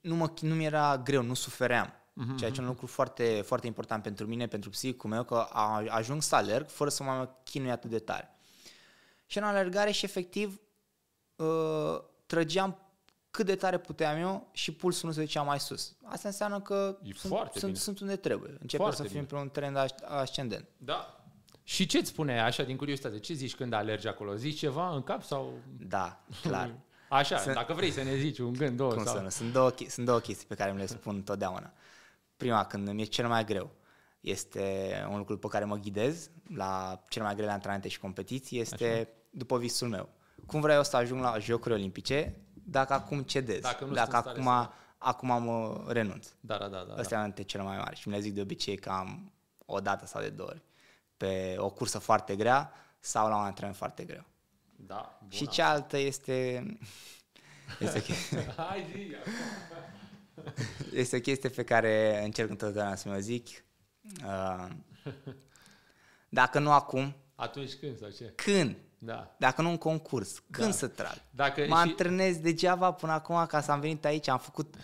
nu, mă, nu mi era greu, nu sufeream. Uh-huh. Ceea ce e un lucru foarte, foarte important pentru mine, pentru psihicul meu, că ajung să alerg fără să mă chinui atât de tare. Și în alergare și efectiv uh, trăgeam cât de tare puteam eu și pulsul nu se ducea mai sus. Asta înseamnă că e sunt, foarte sunt, bine. sunt unde trebuie. Începe foarte să fim pe un trend ascendent. Da. Și ce-ți spune așa din curiozitate? Ce zici când alergi acolo? Zici ceva în cap sau... Da, clar. Așa, sunt... dacă vrei să ne zici un gând, două Cum sau... să nu? Sunt două, sunt două chestii pe care mi le spun totdeauna prima, când mi-e cel mai greu, este un lucru pe care mă ghidez la cele mai grele antrenamente și competiții, este Așa. după visul meu. Cum vreau eu să ajung la Jocuri Olimpice dacă acum cedez, dacă, nu dacă acum, să... acum mă renunț. Da, da, da. da Astea da. sunt cele mai mari și mi le zic de obicei cam o dată sau de două ori. Pe o cursă foarte grea sau la un antrenament foarte greu. Da, bună. Și cealaltă este... este Hai zi, este o chestie pe care încerc întotdeauna să mi-o zic. Uh, dacă nu acum... Atunci când sau ce? Când? Da. Dacă nu în concurs, când da. să trag? Dacă mă și... antrenez degeaba până acum ca să am venit aici, am făcut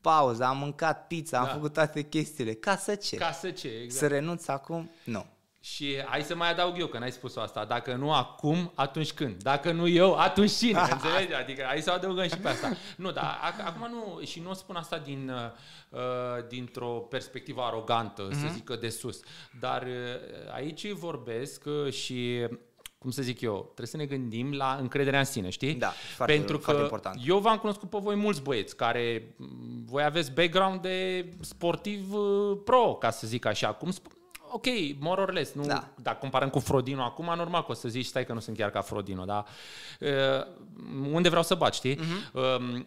pauză, am mâncat pizza, da. am făcut toate chestiile. Ca să ce? Ca să ce, exact. Să renunț acum? Nu. Și hai să mai adaug eu, că n-ai spus asta. Dacă nu acum, atunci când? Dacă nu eu, atunci cine? Înțelegi? Adică hai să adăugăm și pe asta. Nu, dar acum nu, și nu o spun asta din, uh, dintr-o perspectivă arogantă, mm-hmm. să mhm. zică de sus. Dar uh, aici vorbesc uh, și cum să zic eu, trebuie să ne gândim la încrederea în sine, știi? Da, foarte, Pentru că foarte important. eu v-am cunoscut pe voi mulți băieți care voi aveți background de sportiv uh, pro, ca să zic așa. Cum sp- ok, more or less. Nu, da. Dacă comparăm cu Frodino acum, normal că o să zici, stai că nu sunt chiar ca Frodino, dar uh, unde vreau să bat, știi? Uh-huh. Uh,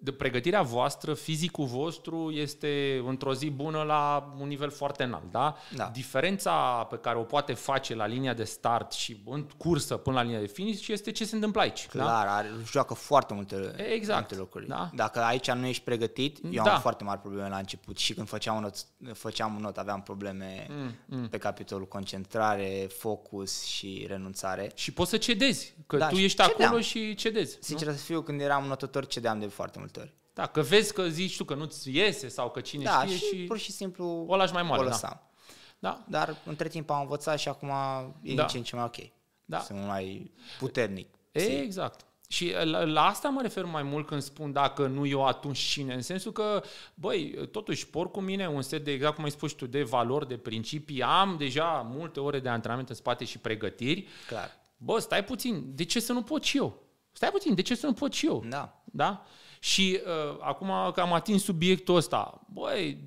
de pregătirea voastră, fizicul vostru este într-o zi bună la un nivel foarte înalt, da? da? Diferența pe care o poate face la linia de start și în cursă până la linia de finish este ce se întâmplă aici. Da? Clar, da? are, joacă foarte multe, exact. multe lucruri. Da? Dacă aici nu ești pregătit, eu da. am foarte mari probleme la început și când făceam un not, făceam un not aveam probleme mm, mm. pe capitolul concentrare, focus și renunțare. Și poți să cedezi, că da, tu ești cedeam. acolo și cedezi. Sincer nu? să fiu, când eram notător, cedeam de foarte mult multe ori. Da, că vezi că zici tu că nu-ți iese sau că cine da, știe și, și pur și simplu o lași mai moale. O da. lăsam. Da. da. Dar între timp am învățat și acum e da. din ce în ce mai ok. Da. Sunt mai puternic. Exact. Și la, la asta mă refer mai mult când spun dacă nu eu, atunci cine. În sensul că, băi, totuși por cu mine un set de, exact cum ai spus tu, de valori, de principii. Am deja multe ore de antrenament în spate și pregătiri. Clar. Bă, stai puțin, de ce să nu pot și eu? Stai puțin, de ce să nu pot și eu? Da. Da? Și uh, acum că am atins subiectul ăsta, băi,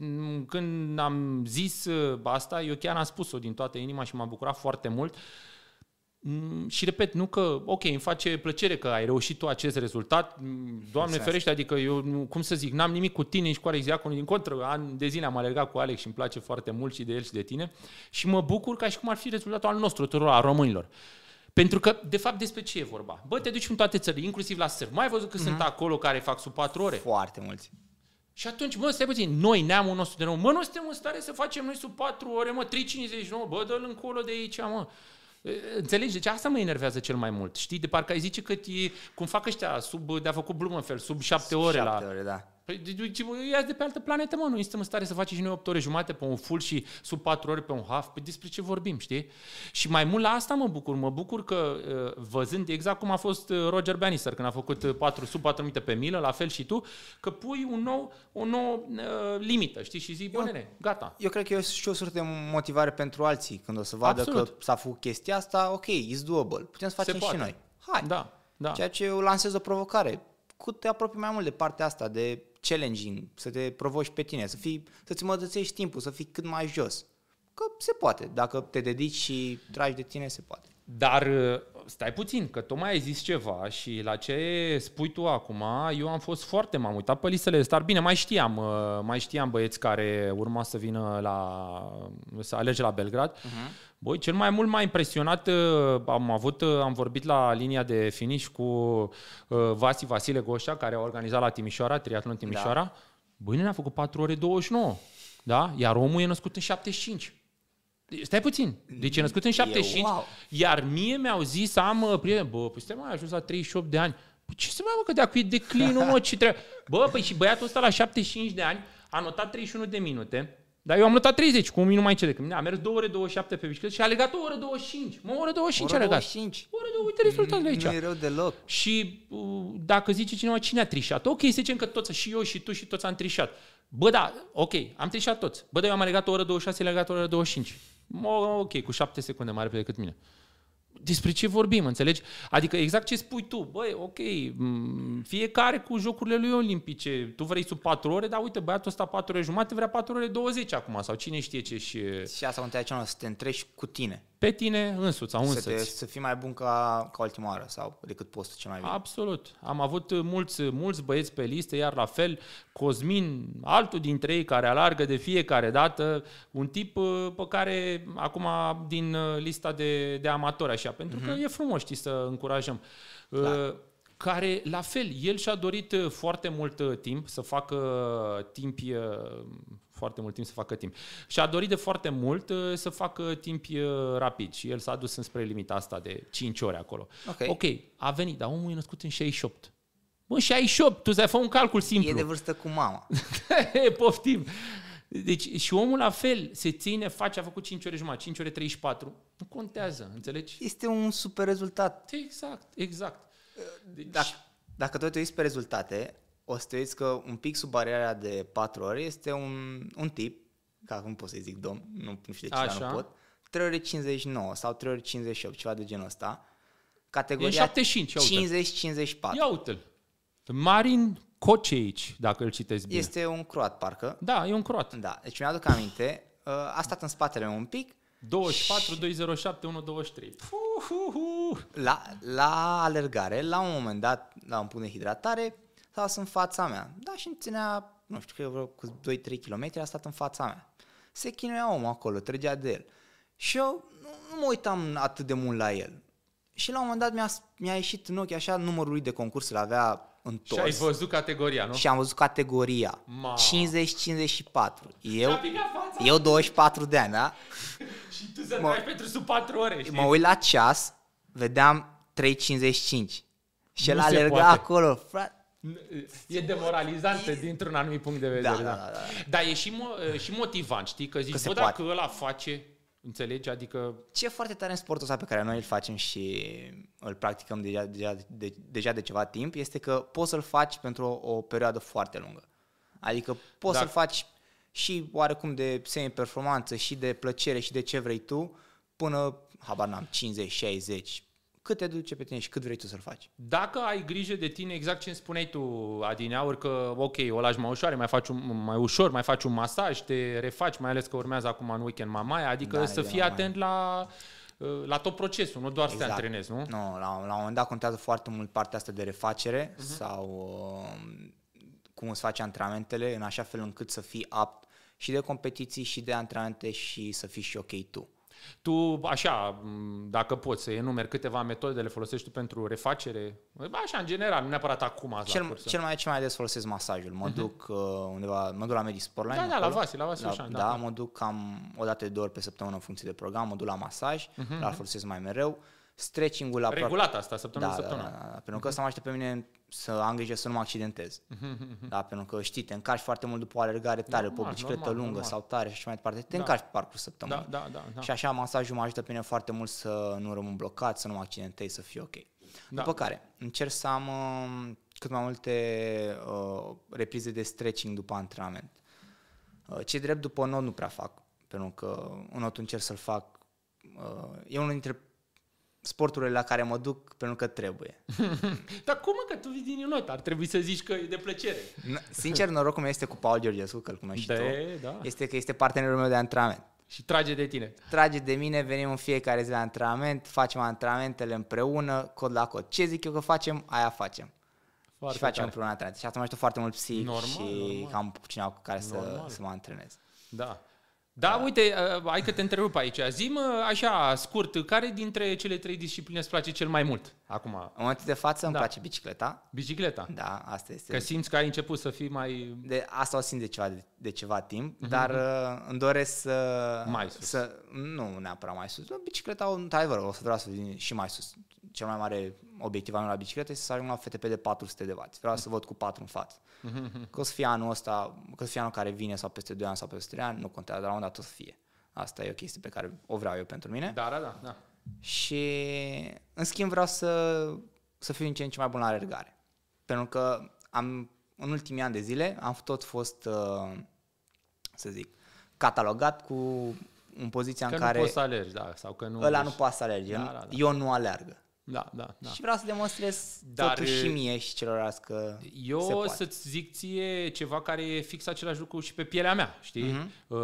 când am zis uh, asta, eu chiar am spus-o din toată inima și m-am bucurat foarte mult. Mm, și repet, nu că, ok, îmi face plăcere că ai reușit tu acest rezultat, mm, Doamne exact. ferește, adică eu, cum să zic, n-am nimic cu tine și cu Alex Diaconu, din contră, an de zile am alergat cu Alex și îmi place foarte mult și de el și de tine și mă bucur ca și cum ar fi rezultatul al nostru, tuturor, a românilor. Pentru că, de fapt, despre ce e vorba? Bă, te duci în toate țările, inclusiv la surf. Mai ai văzut că mm-hmm. sunt mhm. acolo care fac sub 4 ore? Foarte mulți. Și atunci, mă, stai puțin, noi, neamul nostru de nou, mă, nu suntem în stare să facem noi sub 4 ore, mă, 3,59, bă, dă-l încolo de aici, mă. Înțelegi? Deci asta mă enervează cel mai mult. Știi? De parcă ai zice că e, cum fac ăștia sub, de-a făcut Blumenfeld, sub 7 ore 7 la... ore, da. Păi, ia de pe altă planetă, mă, nu suntem în stare să facem și noi 8 ore jumate pe un full și sub 4 ore pe un half. Păi despre ce vorbim, știi? Și mai mult la asta mă bucur. Mă bucur că uh, văzând exact cum a fost uh, Roger Bannister când a făcut 4, uh, sub 4 minute pe milă, la fel și tu, că pui un nou, o nouă uh, limită, știi? Și zici, bă, nene, gata. Eu cred că e și o sursă de motivare pentru alții când o să vadă Absolut. că s-a făcut chestia asta, ok, it's doable, putem să facem și noi. Hai. Da, da. Ceea ce eu lansez o provocare. Cât te apropii mai mult de partea asta, de challenging, să te provoci pe tine, să fii, să-ți mădățești timpul, să fii cât mai jos. Că se poate. Dacă te dedici și tragi de tine, se poate. Dar uh, stai puțin, că tocmai ai zis ceva și la ce spui tu acum, eu am fost foarte, m-am uitat pe listele de start. Bine, mai știam, uh, mai știam băieți care urma să vină la, să alege la Belgrad. Uh-huh. Băi, cel mai mult m-a impresionat, uh, am avut, am vorbit la linia de finish cu Vasi Vasile Goșa, care a organizat la Timișoara, triatlon Timișoara. Da. Băi, ne-a făcut 4 ore 29, da? Iar omul e născut în 75. Stai puțin. Deci e născut în 75, wow. iar mie mi-au zis, am uh, prieteni, bă, păi stai mai ajuns la 38 de ani. Păi ce să mai mă, că de acum e declinul, mă, ce trebuie? Bă, păi și băiatul ăsta la 75 de ani a notat 31 de minute, dar eu am notat 30, cu un minut mai încet decât mine. A mers 2 ore 27 pe bicicletă și a legat o oră 25. Mă, o oră 25 oră a legat. 25. O oră 25. Uite rezultatul de aici. Nu e rău deloc. Și uh, dacă zice cineva cine a trișat, ok, să zicem că toți, și eu și tu și toți am trișat. Bă, da, ok, am trișat toți. Bă, dar eu am legat o oră 26, legat o oră 25 ok, cu șapte secunde mai repede decât mine. Despre ce vorbim, înțelegi? Adică exact ce spui tu, băi, ok, fiecare cu jocurile lui olimpice, tu vrei sub 4 ore, dar uite, băiatul ăsta 4 ore jumate vrea 4 ore 20 acum, sau cine știe ce și... Și asta contează ce să te întrești cu tine pe tine însuți sau însăți. Să, te, să fii mai bun ca, ca ultima oară sau decât postul ce mai bine. Absolut. Am avut mulți, mulți băieți pe listă, iar la fel Cosmin, altul dintre ei care alargă de fiecare dată, un tip uh, pe care acum din uh, lista de, de amatori așa, pentru mm-hmm. că mhm. e frumos, știi, să încurajăm. Da. Care, la fel, el și-a dorit foarte mult timp să facă timp foarte mult timp să facă timp. Și a dorit de foarte mult uh, să facă timp uh, rapid și el s-a dus înspre limita asta de 5 ore acolo. Ok, okay a venit, dar omul e născut în 68. Bă, 68, tu ți-ai făcut un calcul simplu. E de vârstă cu mama. Poftim. Deci și omul la fel se ține, face, a făcut 5 ore jumătate, 5 ore 34. Nu contează, înțelegi? Este un super rezultat. Exact, exact. Deci... Dacă, dacă tot te uiți pe rezultate, o să te uiți că un pic sub bariera de 4 ore este un, un tip, ca cum pot să-i zic domn, nu, nu știu de ce, dar nu pot, 3 ore 59 sau 3 ore 58, ceva de genul ăsta. Categoria 50-54. Ia uite-l. Marin Kocic, dacă îl citesc bine. Este un croat, parcă. Da, e un croat. Da, deci mi-aduc aminte, uh, a stat în spatele un pic. 24, și... 207, 123. La, la alergare, la un moment dat, la un punct de hidratare, s-a în fața mea. Da, și îmi ținea, nu știu, cred că cu 2-3 km a stat în fața mea. Se chinuia omul acolo, trăgea de el. Și eu nu, nu mă uitam atât de mult la el. Și la un moment dat mi-a, mi-a ieșit în ochi așa numărul lui de concurs, îl avea întors. Și ai văzut categoria, nu? Și am văzut categoria. 50-54. Eu, eu 24 de ani, da? și tu să mă, pentru sub 4 ore, știi? Mă uit la ceas, vedeam 3.55. Și el alerga acolo, frate. E demoralizantă dintr-un anumit punct de vedere. Da, da, da. da. da. Dar e și, mo- și motivant, știi? Că zici, că bă, dacă ăla face, Înțelegi? Adică... Ce e foarte tare în sportul ăsta pe care noi îl facem și îl practicăm deja, deja, de, deja de ceva timp este că poți să-l faci pentru o, o perioadă foarte lungă. Adică poți da. să-l faci și oarecum de semi-performanță și de plăcere și de ce vrei tu până, habar n-am, 50, 60, cât te duce pe tine și cât vrei tu să-l faci. Dacă ai grijă de tine, exact ce îmi spuneai tu, Adineaur, că ok, o lași mai ușoare, mai faci un, mai ușor, mai faci un masaj, te refaci, mai ales că urmează acum în weekend mamaia, adică da, să fii atent la uh, la tot procesul, nu doar exact. să te exact. antrenezi, nu? Nu, la, la un moment dat contează foarte mult partea asta de refacere uh-huh. sau uh, cum îți faci antrenamentele în așa fel încât să fii apt și de competiții și de antrenamente și să fii și ok tu. Tu, așa, dacă poți să enumeri câteva metode le folosești tu pentru refacere, așa, în general, nu neapărat acum cel, la Cel mai, cel mai des folosesc masajul. Mă uh-huh. duc uh, undeva, mă duc la Medisportline. Da, da, la Vasi, la Vasi, așa, da, da, mă duc cam o dată de două ori pe săptămână în funcție de program, mă duc la masaj, uh-huh. la folosesc mai mereu. Stretching-ul la Regulat asta, săptămână da, săptămână. Da, da, da, pentru că asta mă aștept pe mine să am grijă să nu mă accidentez. da, pentru că știi, te încarci foarte mult după o alergare tare, normal, pe o bicicletă normal, lungă normal. sau tare și așa mai departe. Te da. încarci pe parcurs săptămânii. Da, da, da, da. Și așa masajul mă ajută pe mine foarte mult să nu rămân blocat, să nu mă accidentez, să fiu ok. Da. După care încerc să am uh, cât mai multe uh, reprize de stretching după antrenament. Uh, ce drept după not nu prea fac, pentru că în not încerc să-l fac. Uh, e unul dintre sporturile la care mă duc pentru că trebuie. Dar cum că tu vii din Ionot? Ar trebui să zici că e de plăcere. Sincer, norocul meu este cu Paul Georgescu, că îl cunoști de, tu. Da. Este că este partenerul meu de antrenament. Și trage de tine. Trage de mine, venim în fiecare zi la antrenament, facem antrenamentele împreună, cod la cod. Ce zic eu că facem, aia facem. Foarte și facem tare. împreună antrenamente. Și asta mă ajută foarte mult psihic normal, și normal. am cineva cu care să, să mă antrenez. Da. Da, uite, uh, hai că te întrerup aici. Zim așa, scurt, care dintre cele trei discipline îți place cel mai mult acum? În momentul de față îmi da. place bicicleta. Bicicleta? Da, asta este. Că simți că ai început să fii mai... De, asta o simt de ceva, de, de ceva timp, uh-huh. dar uh, îmi doresc să... Mai sus. Să, nu neapărat mai sus. Bicicleta, într-adevăr, o să vreau să vin și mai sus. Cel mai mare obiectiv al meu la bicicletă este să ajung la FTP de 400 de W. Vreau să văd cu 4 în față. Că o să fie anul ăsta, că o să fie anul care vine sau peste 2 ani sau peste 3 ani, nu contează, dar la un dat o să fie. Asta e o chestie pe care o vreau eu pentru mine. Da, da, da. da. Și în schimb vreau să, să fiu în ce în ce mai bun la alergare. Pentru că am, în ultimii ani de zile am tot fost, uh, să zic, catalogat cu în poziția că în care... nu poți să alergi, da, sau că nu... Ăla nu poate să alerge, da, da, da. eu nu alergă. Da, da, da. Și vreau să demonstrez Dar totuși și mie și celorlalți că Eu se poate. să-ți zic ție ceva care e fix același lucru și pe pielea mea, știi? Uh-huh. Uh,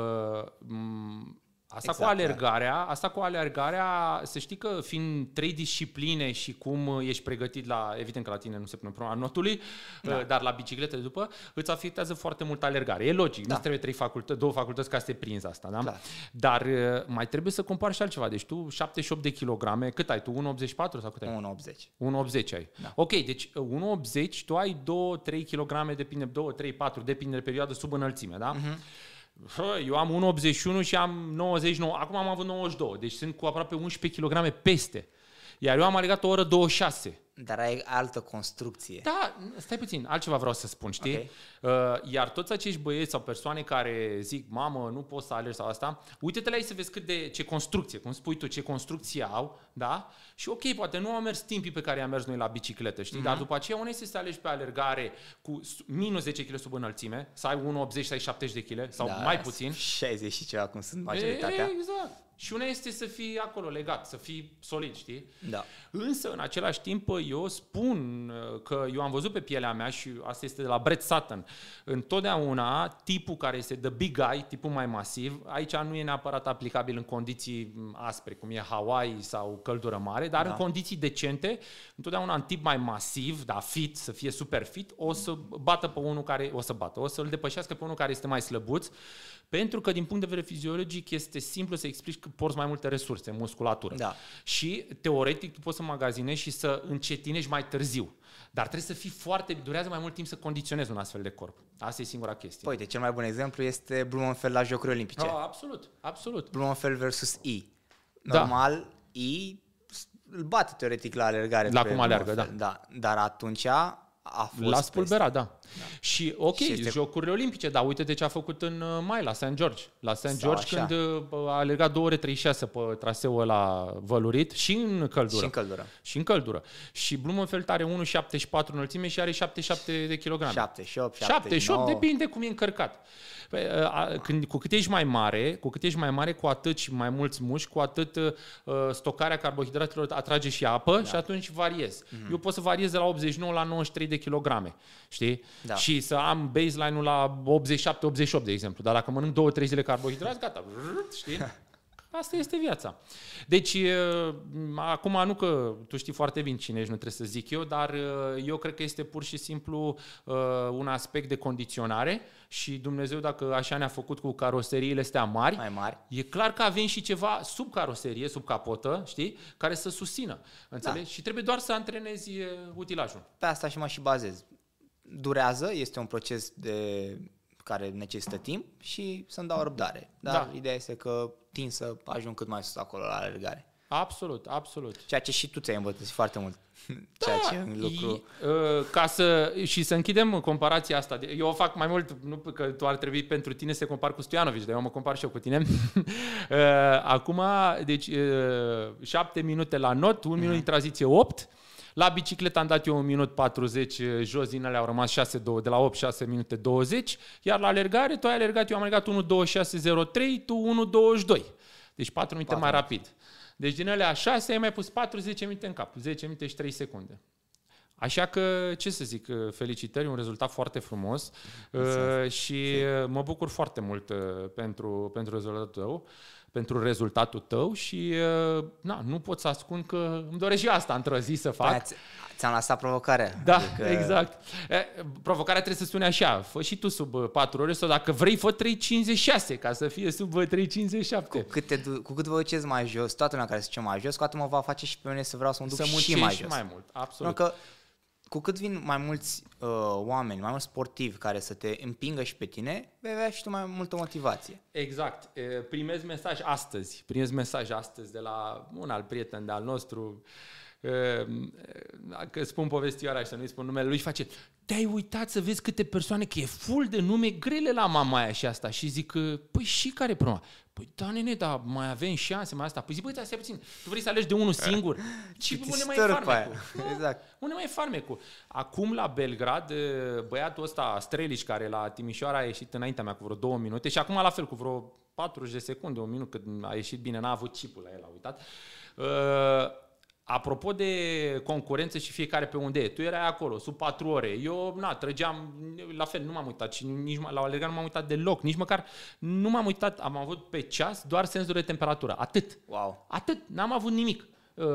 m- Asta exact, cu alergarea, da. asta cu alergarea, să știi că fiind trei discipline și cum ești pregătit la, evident că la tine nu se pune problema notului, da. Uh, dar la bicicletă de după, îți afectează foarte mult alergare. E logic, da. nu trebuie trei facultăți, două facultăți ca să te prinzi asta, da? Clar. Dar uh, mai trebuie să compari și altceva. Deci tu 78 de kilograme, cât ai tu? 1,84 sau cât ai? 1,80. 1,80 ai. Da. Ok, deci 1,80 tu ai 2-3 kg, depinde, 2, 3, 4, depinde de perioadă sub înălțime, da? Uh-huh. Eu am 1,81 și am 99, acum am avut 92, deci sunt cu aproape 11 kg peste. Iar eu am alergat o oră 26. Dar ai altă construcție. Da, stai puțin, altceva vreau să spun, știi? Okay. Uh, iar toți acești băieți sau persoane care zic, mamă, nu pot să alerg sau asta, uite-te la ei să vezi cât de, ce construcție, cum spui tu, ce construcție au, da? Și ok, poate nu au mers timpii pe care i-am mers noi la bicicletă, știi? Mm-hmm. Dar după aceea, unde este să alegi pe alergare cu minus 10 kg sub înălțime, să ai 1,80 sau 70 de kg, sau da, mai puțin. 60 și ceva, cum sunt majoritatea. E, exact. Și una este să fii acolo legat, să fii solid, știi? Da. Însă, în același timp, eu spun uh, că eu am văzut pe pielea mea și asta este de la Brett Sutton. Întotdeauna, tipul care este the big guy, tipul mai masiv, aici nu e neapărat aplicabil în condiții aspre, cum e Hawaii sau căldură mare, dar da. în condiții decente, întotdeauna un tip mai masiv, da, fit, să fie super fit, o să bată pe unul care, o să bată, o să-l depășească pe unul care este mai slăbuț, pentru că din punct de vedere fiziologic este simplu să explici că porți mai multe resurse, musculatură. Da. Și teoretic tu poți să magazinezi și să încetinești mai târziu. Dar trebuie să fii foarte, durează mai mult timp să condiționezi un astfel de corp. Asta e singura chestie. Păi, de cel mai bun exemplu este Blumenfeld la Jocurile Olimpice. Oh, absolut, absolut. Blumenfeld versus E. Normal, da. E îl bate teoretic la alergare. La cum alergă, da. da. Dar atunci a fost L-a spulberat, da. Da. Și ok, și este... Jocurile Olimpice, dar uite de ce a făcut în uh, mai la St. George. La St. George așa. când uh, a alergat 2 ore 36 pe traseul ăla vălurit și în căldură. Și în căldură. Și în căldură. Și Blumenfeld are 1,74 înălțime și are 77 de kilograme. 78, 78, depinde cum e încărcat. Păi, uh, când, cu cât ești mai mare, cu cât ești mai mare, cu atât și mai mulți mușchi, cu atât uh, stocarea carbohidratelor atrage și apă da. și atunci variez. Mm-hmm. Eu pot să variez de la 89 la 93 de kilograme, știi? Da. Și să am baseline-ul la 87-88, de exemplu. Dar dacă mănânc 2-3 zile carbohidrați, gata, știi? Asta este viața. Deci, acum nu că tu știi foarte bine cine ești, nu trebuie să zic eu, dar eu cred că este pur și simplu un aspect de condiționare și Dumnezeu, dacă așa ne-a făcut cu caroseriile astea mari, Mai mari, e clar că avem și ceva sub caroserie, sub capotă, știi, care să susțină. Înțelegi? Da. Și trebuie doar să antrenezi utilajul. Pe asta și mă și bazez. Durează, este un proces de care necesită timp și să-mi dau răbdare. Dar da. ideea este că tind să ajung cât mai sus acolo la alergare. Absolut, absolut. Ceea ce și tu ți-ai învățat foarte mult. Ceea da, ce în lucru... Uh, ca să, și să închidem comparația asta. Eu o fac mai mult, nu că tu ar trebui pentru tine să te compar cu Stoianovici, dar eu mă compar și eu cu tine. Uh, acum, deci, 7 uh, minute la not, 1 minut mm. tranziție 8, la bicicletă am dat eu 1 minut 40 jos, din alea au rămas 6, 2, de la 8, 6 minute 20, iar la alergare, tu ai alergat, eu am alergat 1.26.03, tu 1.22. Deci 4 minute 4. mai rapid. Deci din alea 6 ai mai pus 4-10 minute în cap, 10 minute și 3 secunde. Așa că, ce să zic, felicitări, un rezultat foarte frumos uh, și mă bucur foarte mult uh, pentru, pentru rezultatul tău pentru rezultatul tău și uh, na, nu pot să ascund că îmi doresc și asta într-o zi să fac. Ți- ți-am lăsat provocarea. Da, adică... exact. Provocarea trebuie să sune așa, fă și tu sub 4 uh, ore sau dacă vrei fă 3.56 ca să fie sub 3.57. Cu cât, te, cu cât vă duceți mai jos, toată lumea care se duce mai jos, cu atât mă va face și pe mine să vreau să mă duc să și mai jos. mai mult, absolut. Pentru că cu cât vin mai mulți uh, oameni, mai mulți sportivi care să te împingă și pe tine, vei avea și tu mai multă motivație. Exact. Primez mesaj astăzi, primez mesaj astăzi de la un alt prieten de al nostru, că spun povestioara și să nu-i spun numele lui și face te-ai uitat să vezi câte persoane, că e full de nume grele la mama aia și asta. Și zic, păi și care e problema? Păi da, nene, dar mai avem șanse, mai asta. Păi zic, băi, da, stai puțin, tu vrei să alegi de unul singur? Și unde mai e farmecul? Exact. Unde mai e farmecul? Acum la Belgrad, băiatul ăsta, Strelici, care la Timișoara a ieșit înaintea mea cu vreo două minute și acum la fel cu vreo 40 de secunde, un minut, când a ieșit bine, n-a avut chipul la el, a uitat. Uh, Apropo de concurență și fiecare pe unde e, tu erai acolo, sub patru ore, eu, na, trăgeam, la fel, nu m-am uitat și nici la alergat nu m-am uitat deloc, nici măcar nu m-am uitat, am avut pe ceas doar senzor de temperatură, atât. Wow. Atât, n-am avut nimic uh,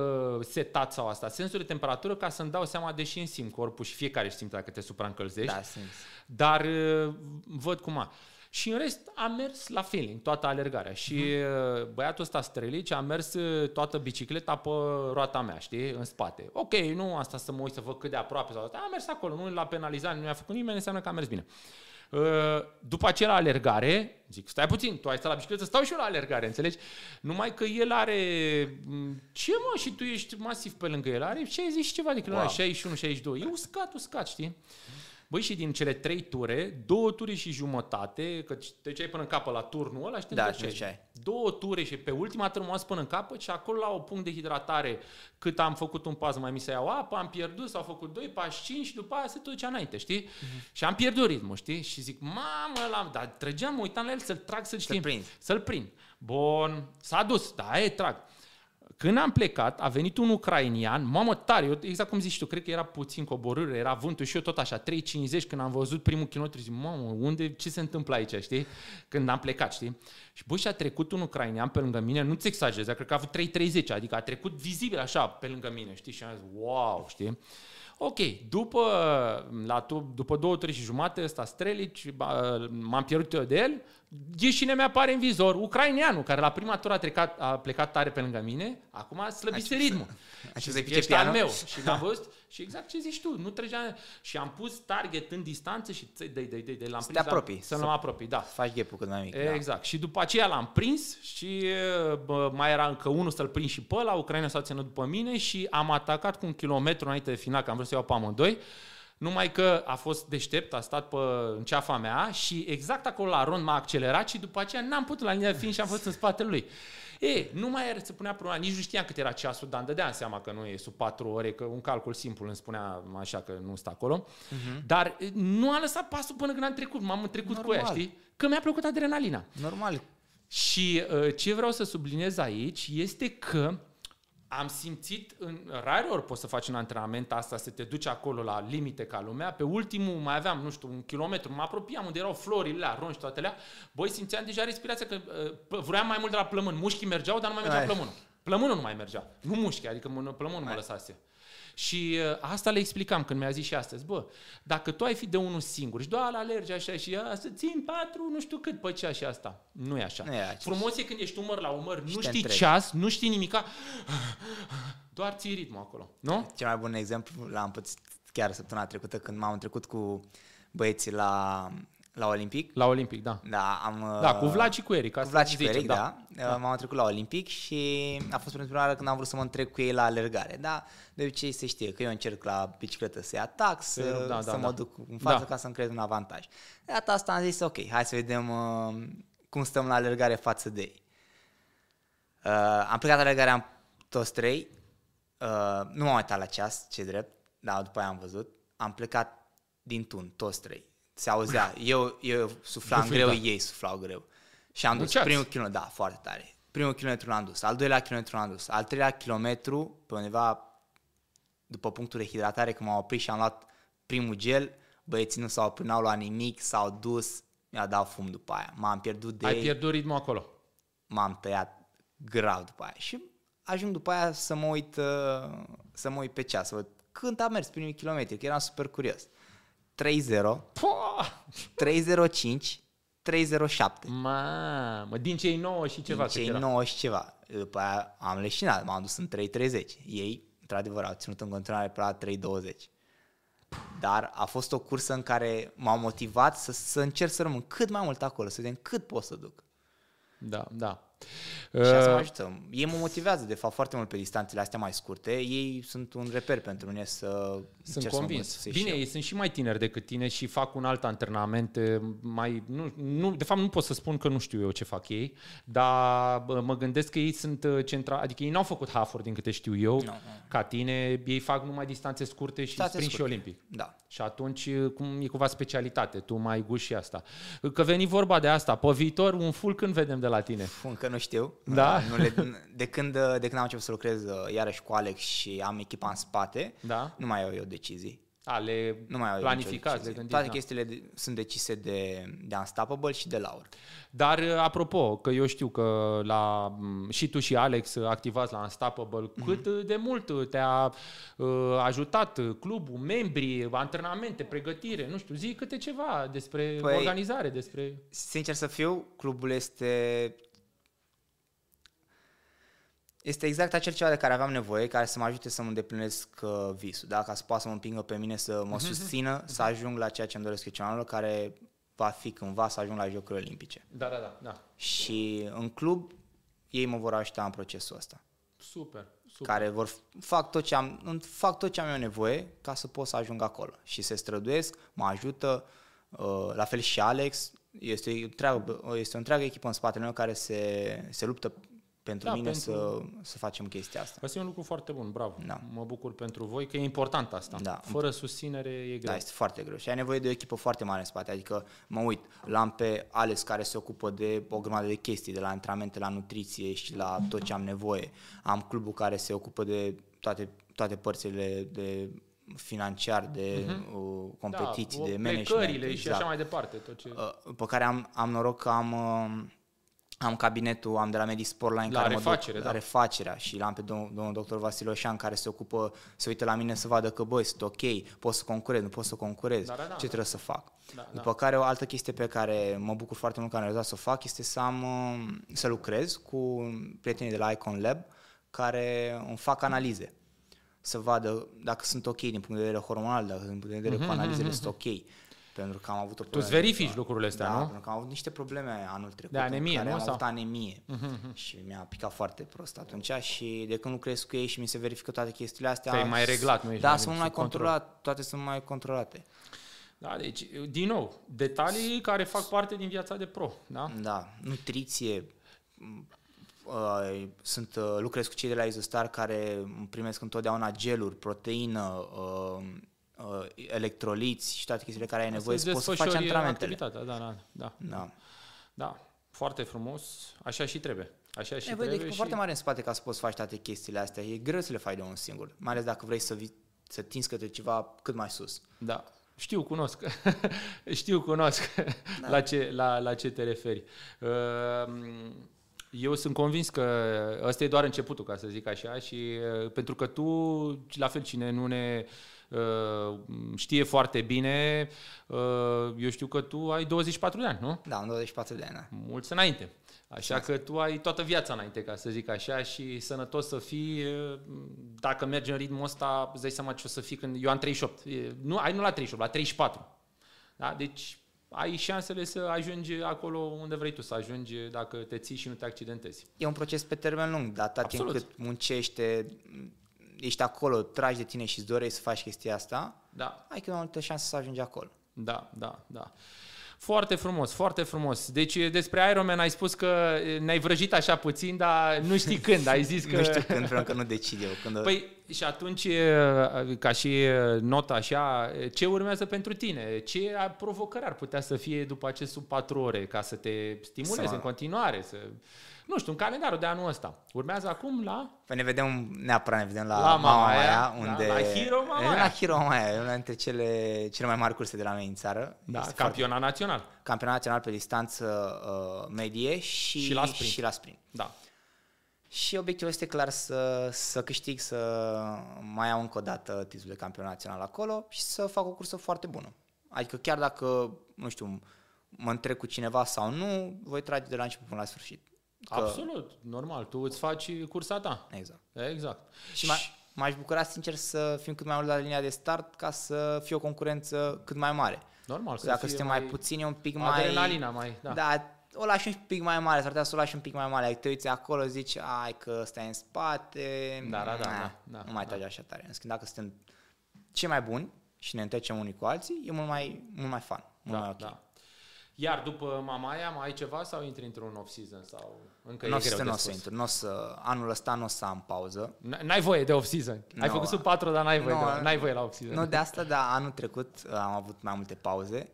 setat sau asta, senzor de temperatură ca să-mi dau seama, deși în simt corpul și fiecare simte dacă te supraîncălzești, da, simți. dar uh, văd cum a. Și în rest a mers la feeling, toată alergarea. Și uh-huh. băiatul ăsta Strelici a mers uh, toată bicicleta pe roata mea, știi, în spate. Ok, nu asta să mă uit să văd cât de aproape sau A mers acolo, nu l-a penalizat, nu i-a făcut nimeni, înseamnă că a mers bine. Uh, după aceea la alergare, zic, stai puțin, tu ai stat la bicicletă, stau și eu la alergare, înțelegi? Numai că el are, ce mă, și tu ești masiv pe lângă el, are 60 și ceva de kilometri, wow. 61-62, e uscat, uscat, știi? Băi, și din cele trei ture, două ture și jumătate, că te ai până în capă la turnul ăla, știi da, ce ai. Două ture și pe ultima tură m-am până în capă și acolo la o punct de hidratare, cât am făcut un pas, mai mi se iau apă, am pierdut, s-au făcut doi pași, cinci și după aia se tot ducea înainte, știi? Uh-huh. Și am pierdut ritmul, știi? Și zic, mamă, l-am, dar trăgeam, mă uitam la el să-l trag, să-l știm. Să-l prind. Să-l prind. Bun, s-a dus, da, e, trag. Când am plecat, a venit un ucrainian, mamă tare, eu, exact cum zici tu, cred că era puțin coborâre, era vântul și eu tot așa, 3.50 când am văzut primul kilometru, zic, mamă, unde, ce se întâmplă aici, știi? Când am plecat, știi? Și bă, și a trecut un ucrainian pe lângă mine, nu-ți exagerez, cred că a avut 3.30, adică a trecut vizibil așa pe lângă mine, știi? Și am zis, wow, știi? Ok, după, la, după două, trei și jumate, ăsta Strelici, m-am pierdut eu de el, Ghișine mi-apare în vizor, ucraineanul, care la prima tură a, trecat, a plecat tare pe lângă mine, acum a slăbise ritmul. Așa se ești al meu. Și l-am văzut și exact ce zici tu, nu trecea. Și am pus target în distanță și dai, dai, dai, dai, l-am prins. Să te apropii. Să nu mă apropii, da. Faci gap cât mai mic. Da. Exact. Da. Și după aceea l-am prins și bă, mai era încă unul să-l prind și pe ăla, Ucraina s-a ținut după mine și am atacat cu un kilometru înainte de final, că am vrut să iau pe amândoi. Numai că a fost deștept, a stat pe, în ceafa mea și exact acolo la rond m-a accelerat și după aceea n-am putut la linia fin și am fost în spatele lui. E, nu mai era, se punea problema, nici nu știam cât era ceasul, dar îmi dădeam seama că nu e sub 4 ore, că un calcul simplu îmi spunea așa că nu stă acolo. Uh-huh. Dar nu a lăsat pasul până când am trecut, m-am trecut Normal. cu ea, știi? Că mi-a plăcut adrenalina. Normal. Și uh, ce vreau să subliniez aici este că am simțit, în rare ori poți să faci un antrenament asta, să te duci acolo la limite ca lumea. Pe ultimul mai aveam, nu știu, un kilometru, mă apropiam unde erau florile, aronci, toate alea. Băi, simțeam deja respirația că uh, vreau mai mult de la plămân. Mușchii mergeau, dar nu mai mergea Ai. plămânul. Plămânul nu mai mergea. Nu mușchi, adică plămânul mă lăsase. Și uh, asta le explicam când mi-a zis și astăzi, bă, dacă tu ai fi de unul singur și doar alergi așa și a, să țin patru, nu știu cât, pe cea și asta. Nu e așa. Nu e Frumos e când ești umăr la umăr, nu știi ceas, nu știi nimica, doar ții ritmul acolo, nu? Cel mai bun exemplu l-am pățit chiar săptămâna trecută când m-am trecut cu băieții la la Olimpic? La Olimpic, da. Da, am... Da, cu Vlad și cu Eric. Cu Vlad și cu Eric, da. da. da. M-am trecut la Olimpic și a fost pentru prima oară când am vrut să mă întrec cu ei la alergare. Da, de obicei se știe că eu încerc la bicicletă să-i atac, să, da, să da, mă da. duc în față da. ca să-mi creez un avantaj. De data asta am zis, ok, hai să vedem uh, cum stăm la alergare față de ei. Uh, am plecat la alergare, am toți trei. Uh, nu m-am uitat la ceas, ce drept, dar după aia am văzut. Am plecat din tun, toți trei se auzea. Eu, eu suflam greu, da. ei suflau greu. Și am dus Duceați. primul kilometru, da, foarte tare. Primul kilometru l-am dus, al doilea kilometru l-am dus, al treilea kilometru, pe undeva după punctul de hidratare, când m-am oprit și am luat primul gel, băieții nu s-au oprit, n-au luat nimic, s-au dus, mi-a dat fum după aia. M-am pierdut de Ai pierdut ritmul acolo. M-am tăiat grav după aia și ajung după aia să mă uit, uh, să mă uit pe ceas, să văd când a mers primul kilometru, că eram super curios. 3-0, 3-0-5, 3-0-7. Mamă, din cei 9 și ceva. Din cei 9 și ceva. După aia am leșinat, m-am dus în 3-30. Ei, într-adevăr, au ținut în continuare pe la 3-20. Dar a fost o cursă în care m-am motivat să, să încerc să rămân cât mai mult acolo, să vedem cât pot să duc. Da, da. Și asta mă uh, ajută. Ei mă motivează, de fapt, foarte mult pe distanțele astea mai scurte. Ei sunt un reper pentru mine să Sunt convins. Să Bine, ei sunt și mai tineri decât tine și fac un alt antrenament mai... Nu, nu, de fapt, nu pot să spun că nu știu eu ce fac ei, dar mă gândesc că ei sunt uh, centra... Adică ei n-au făcut half din câte știu eu, no, no. ca tine. Ei fac numai distanțe scurte și distanțe sprint scurte. și olimpic. Da. Și atunci cum e cumva specialitate, tu mai guși și asta. Că veni vorba de asta, pe viitor un full când vedem de la tine? Încă nu știu. Da? Nu le, de, când, de când am început să lucrez uh, iarăși cu Alex și am echipa în spate, da? nu mai iau eu decizii. A, le nu mai planificați, le Toate da. chestiile de, sunt decise de, de Unstoppable și de Laur. Dar, uh, apropo, că eu știu că la, și tu și Alex activați la Unstoppable, mm-hmm. cât de mult te-a uh, ajutat clubul, membrii, antrenamente, pregătire, nu știu, zi câte ceva despre păi, organizare, despre... Sincer să fiu, clubul este este exact acel ceva de care aveam nevoie, care să mă ajute să mă îndeplinesc uh, visul, da? ca să poată să mă împingă pe mine, să mă mhm. susțină, să ajung la ceea ce îmi doresc eu care va fi cândva să ajung la Jocurile Olimpice. Da, da, da. da. Și în club ei mă vor ajuta în procesul ăsta. Super, super. Care vor fac tot ce am, fac tot ce am eu nevoie ca să pot să ajung acolo. Și se străduiesc, mă ajută, uh, la fel și Alex, este o întreagă, este o întreagă echipă în spatele meu care se, se luptă pentru da, mine pentru... Să, să facem chestia asta. Asta e un lucru foarte bun, bravo. Da. Mă bucur pentru voi că e important asta. Da. Fără susținere e greu. Da, este foarte greu și ai nevoie de o echipă foarte mare în spate. Adică mă uit, l-am pe Alex care se ocupă de o grămadă de chestii, de la antrenamente, la nutriție și la tot ce am nevoie. Am clubul care se ocupă de toate, toate părțile de financiar, de uh-huh. competiții, da, de management. Exact. și așa mai departe. Tot ce... Uh, pe care am, am noroc că am... Uh, am cabinetul, am de la Medisportline la care refacere, mă duc, da. la refacerea și l-am pe domnul, domnul doctor Vasile Oșan care se ocupă, se uită la mine să vadă că băi, sunt ok, pot să concurez, nu pot să concurez, da, da, da. ce trebuie să fac. Da, După da. care o altă chestie pe care mă bucur foarte mult că am realizat să o fac este să am, să lucrez cu prietenii de la Icon Lab care îmi fac analize să vadă dacă sunt ok din punct de vedere hormonal, dacă din punct de vedere mm-hmm, cu mhm, analizele mm-hmm. sunt ok. Pentru că am avut o problemă. Tu verifici lucrurile astea, da, nu? pentru că am avut niște probleme anul trecut. De anemie, care nu? Am sau? avut anemie uh-huh. și mi-a picat foarte prost atunci și de când lucrez cu ei și mi se verifică toate chestiile astea... Te-ai mai reglat, nu ești Da, mai sunt mai controlat, toate sunt mai controlate. Da, deci, din nou, detalii care fac parte din viața de pro, da? Da, nutriție, Uh, sunt, uh, lucrez cu cei de la Izostar care primesc întotdeauna geluri, proteină, uh, uh, electroliți și toate chestiile care ai nevoie să poți să faci antrenamentele. Da, da, da, da. Da. Da, foarte frumos, așa și trebuie. Așa și nevoie trebuie de și... foarte mare în spate ca să poți face toate chestiile astea. E greu să le faci de un singur, mai ales dacă vrei să, vii, să tinzi către ceva cât mai sus. Da, știu, cunosc. știu, cunosc da. la, ce, la, la ce te referi. Uh, eu sunt convins că ăsta e doar începutul, ca să zic așa, și uh, pentru că tu, la fel, cine nu ne uh, știe foarte bine, uh, eu știu că tu ai 24 de ani, nu? Da, am 24 de ani. Da. Mulți înainte. Așa că tu ai toată viața înainte, ca să zic așa, și sănătos să fii. Dacă mergi în ritmul ăsta, îți dai seama ce o să fii când... Eu am 38. Nu, ai nu la 38, la 34. Da? Deci ai șansele să ajungi acolo unde vrei tu să ajungi dacă te ții și nu te accidentezi. E un proces pe termen lung, dar atât timp cât muncește, ești acolo, tragi de tine și îți dorești să faci chestia asta, da. ai cât mai multă șansă să ajungi acolo. Da, da, da. Foarte frumos, foarte frumos. Deci despre Ironman ai spus că ne-ai vrăjit așa puțin, dar nu știi când. Ai zis că... nu știu când, pentru că nu decid eu. Când... Păi și atunci, ca și nota așa, ce urmează pentru tine? Ce provocări ar putea să fie după acest sub patru ore ca să te stimulezi să... în continuare? Să nu știu, în calendarul de anul ăsta. Urmează acum la... Păi ne vedem, neapărat ne vedem la, la Mama Aia, unde... La, la Hero Mama La Hero Mama Aia, una dintre cele, cele mai mari curse de la noi în țară. Da, campionat foarte... național. Campionat național pe distanță uh, medie și, și, la sprint. și la sprint. Da. Și obiectivul este clar să, să câștig, să mai iau încă o dată titlul de campion național acolo și să fac o cursă foarte bună. Adică chiar dacă, nu știu, mă întreb cu cineva sau nu, voi trage de la început până la sfârșit. Că... Absolut, normal. Tu îți faci cursa ta. Exact. Exact. Și m- m-aș bucura sincer să fim cât mai mult la linia de start ca să fie o concurență cât mai mare. Normal. Să Dacă suntem mai, mai puțin, e un pic mai... Adrenalina mai, da. Da, o lași un pic mai mare, s-ar putea să o lași un pic mai mare. Ai te uiți acolo, zici, ai că stai în spate, da, da, da, da, da, nu mai da. tragi așa tare. În schimb, dacă suntem cei mai buni și ne întrecem unii cu alții, e mult mai, mult mai fun, mult da, mai ok. Da. Iar după Mamaia mai ai ceva sau intri într-un off-season? Sau încă nu e greu să, de n-o să intru, n-o să, anul ăsta nu o să am pauză. N-ai voie de off-season. Ai No. făcut sub 4, dar n-ai voie, No, de, n-ai voie la off-season. Nu de asta, dar anul trecut uh, am avut mai multe pauze.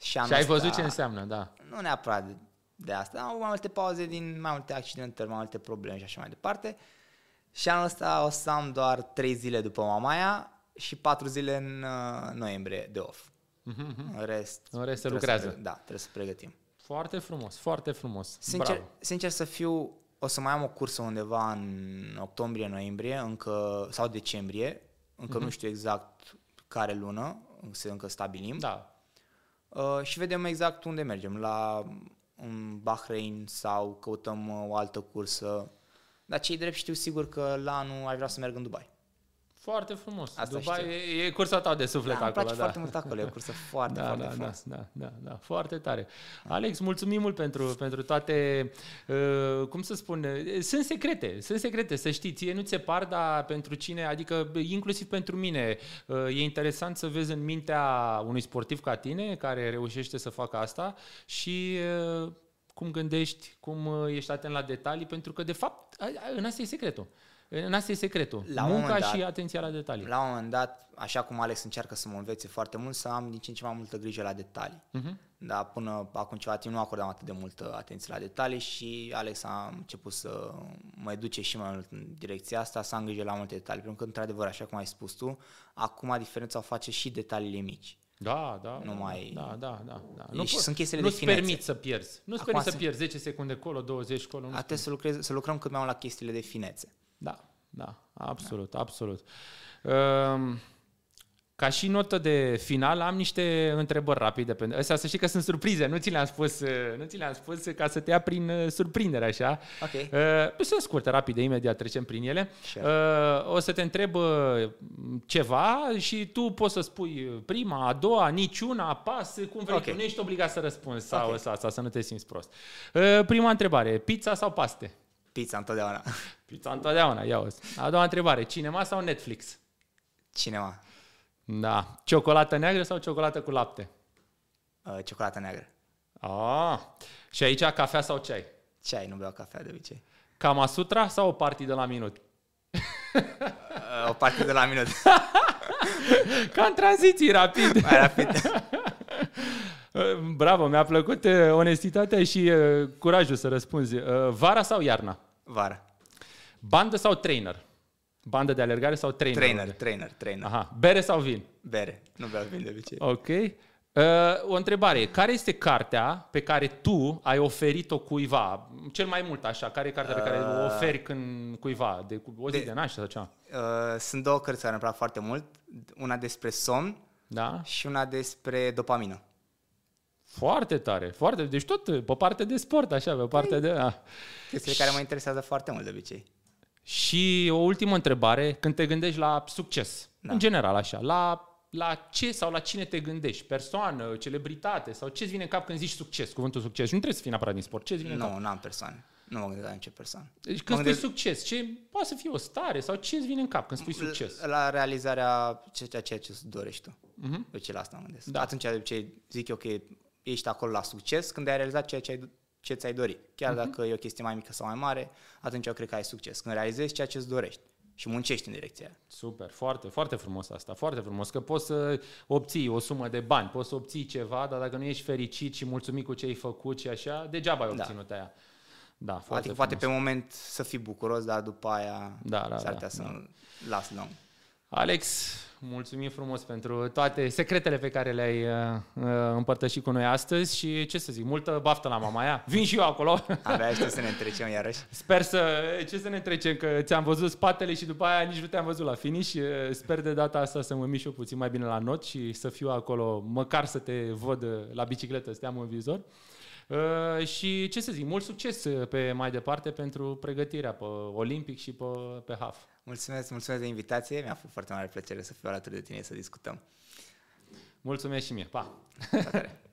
Și, anul Și ai ăsta- văzut ce înseamnă, da. Nu neapărat de, de asta, am avut mai multe pauze din mai multe accidentări, mai multe probleme și așa mai departe. Și anul ăsta o să am doar 3 zile după Mamaia și 4 zile în uh, noiembrie de off. În rest, În rest se trebuie lucrează. Să, pre- da, trebuie să pregătim. Foarte frumos, foarte frumos. Sincer, Bravo. sincer să fiu, o să mai am o cursă undeva în octombrie-noiembrie încă, sau decembrie, încă Mhm. nu știu exact care lună, să încă stabilim. Da. Uh, și vedem exact unde mergem, la un Bahrain sau căutăm uh, o altă cursă. Dar cei drept știu sigur că la anul aș vrea să merg în Dubai. Foarte frumos. Asta Dubai e, e cursa ta de suflet da, acolo. Îmi place da. foarte mult acolo, e o cursă foarte, da, foarte da, frumos. Da, da, da, da, foarte tare. Alex, mulțumim mult pentru, pentru toate, uh, cum să spun, sunt secrete, sunt secrete, să știi, ție nu ți se par, dar pentru cine, adică inclusiv pentru mine, uh, e interesant să vezi în mintea unui sportiv ca tine, care reușește să facă asta și uh, cum gândești, cum uh, ești atent la detalii, pentru că, de fapt, în asta e secretul. În asta e secretul. La Munca dat, și atenția la detalii. La un moment dat, așa cum Alex încearcă să mă învețe foarte mult, să am din ce în ce mai multă grijă la detalii. Uh-huh. Dar până acum ceva timp nu acordam atât de multă atenție la detalii și Alex a început să mă duce și mai mult în direcția asta, să am grijă la multe detalii. Pentru că, într-adevăr, așa cum ai spus tu, acum diferența o face și detaliile mici. Da, da. Nu da, mai... Da, da, da. da. Nu, și sunt chestiile nu-ți de permit să pierzi. Nu-ți permit să pierzi 10 secunde acolo, 20 acolo. Trebuie să, lucrez, să lucrăm cât mai mult la chestiile de finețe. Da, da, absolut, da. absolut. Um, ca și notă de final am niște întrebări rapide. Pentru... Astea să știi că sunt surprize, nu ți le-am spus, nu ți le-am spus ca să te ia prin uh, surprindere așa. Ok. Uh, sunt scurte, rapide, imediat trecem prin ele. Sure. Uh, o să te întreb uh, ceva și tu poți să spui prima, a doua, niciuna, pas, cum vrei okay. tu. Nu ești obligat să răspunzi sau okay. asta, să nu te simți prost. Uh, prima întrebare, pizza sau paste? Pizza întotdeauna. Pizza întotdeauna, ia A doua întrebare, cinema sau Netflix? Cinema. Da. Ciocolată neagră sau ciocolată cu lapte? Uh, ciocolată neagră. Ah. Și aici cafea sau ceai? Ceai, nu beau cafea de obicei. Kama Sutra sau o party de la minut? Uh, o party de la minut. Ca în tranziții, rapid. Mai rapid. Bravo, mi-a plăcut uh, onestitatea și uh, curajul să răspunzi. Vara sau iarna? Vara. Bandă sau trainer? Bandă de alergare sau trainer? Trainer, trainer, trainer. Aha. Bere sau vin? Bere. Nu beau vin de obicei. Ok. Uh, o întrebare. Care este cartea pe care tu ai oferit-o cuiva? Cel mai mult așa. Care e cartea uh, pe care o uh, oferi când cuiva? De o zi de, de naștere sau ceva? Uh, sunt două cărți care îmi plac foarte mult. Una despre somn da? și una despre dopamină. Foarte tare, foarte. Deci tot pe parte de sport, așa, pe parte de... Ah. Chestiile care mă interesează foarte mult de obicei. Și o ultimă întrebare, când te gândești la succes, da. în general așa, la, la ce sau la cine te gândești? Persoană, celebritate sau ce-ți vine în cap când zici succes, cuvântul succes? Nu trebuie să fii neapărat din sport, ce-ți vine nu, în cap? Nu, n-am persoană. Nu mă gândesc la nicio persoană. Deci când mă spui gândesc... succes, ce poate să fie o stare sau ce îți vine în cap când spui succes? La realizarea ceea ce îți dorești tu. Uh-huh. De ce la asta mă gândesc. Da. Atunci de ce zic eu că ești acolo la succes când ai realizat ceea ce ai ce ți-ai dori. Chiar uh-huh. dacă e o chestie mai mică sau mai mare, atunci eu cred că ai succes. Când realizezi ceea ce îți dorești și muncești în direcția aia. Super, foarte, foarte frumos asta, foarte frumos, că poți să obții o sumă de bani, poți să obții ceva, dar dacă nu ești fericit și mulțumit cu ce ai făcut și așa, degeaba ai da. obținut da. aia. Da, foarte adică poate pe moment să fii bucuros, dar după aia da, da, s-ar da, să da. las lung. Alex, mulțumim frumos pentru toate secretele pe care le-ai uh, uh, împărtășit cu noi astăzi și ce să zic, multă baftă la mama aia. Vin și eu acolo. Abia aștept să ne întrecem iarăși. Sper să, ce să ne întrecem, că ți-am văzut spatele și după aia nici nu te-am văzut la finish. Uh, sper de data asta să mă mișc eu puțin mai bine la not și să fiu acolo, măcar să te văd la bicicletă, să te am în vizor. Uh, și ce să zic, mult succes pe mai departe pentru pregătirea pe Olimpic și pe, pe HAF. Mulțumesc, mulțumesc de invitație. Mi-a fost foarte mare plăcere să fiu alături de tine să discutăm. Mulțumesc și mie. Pa!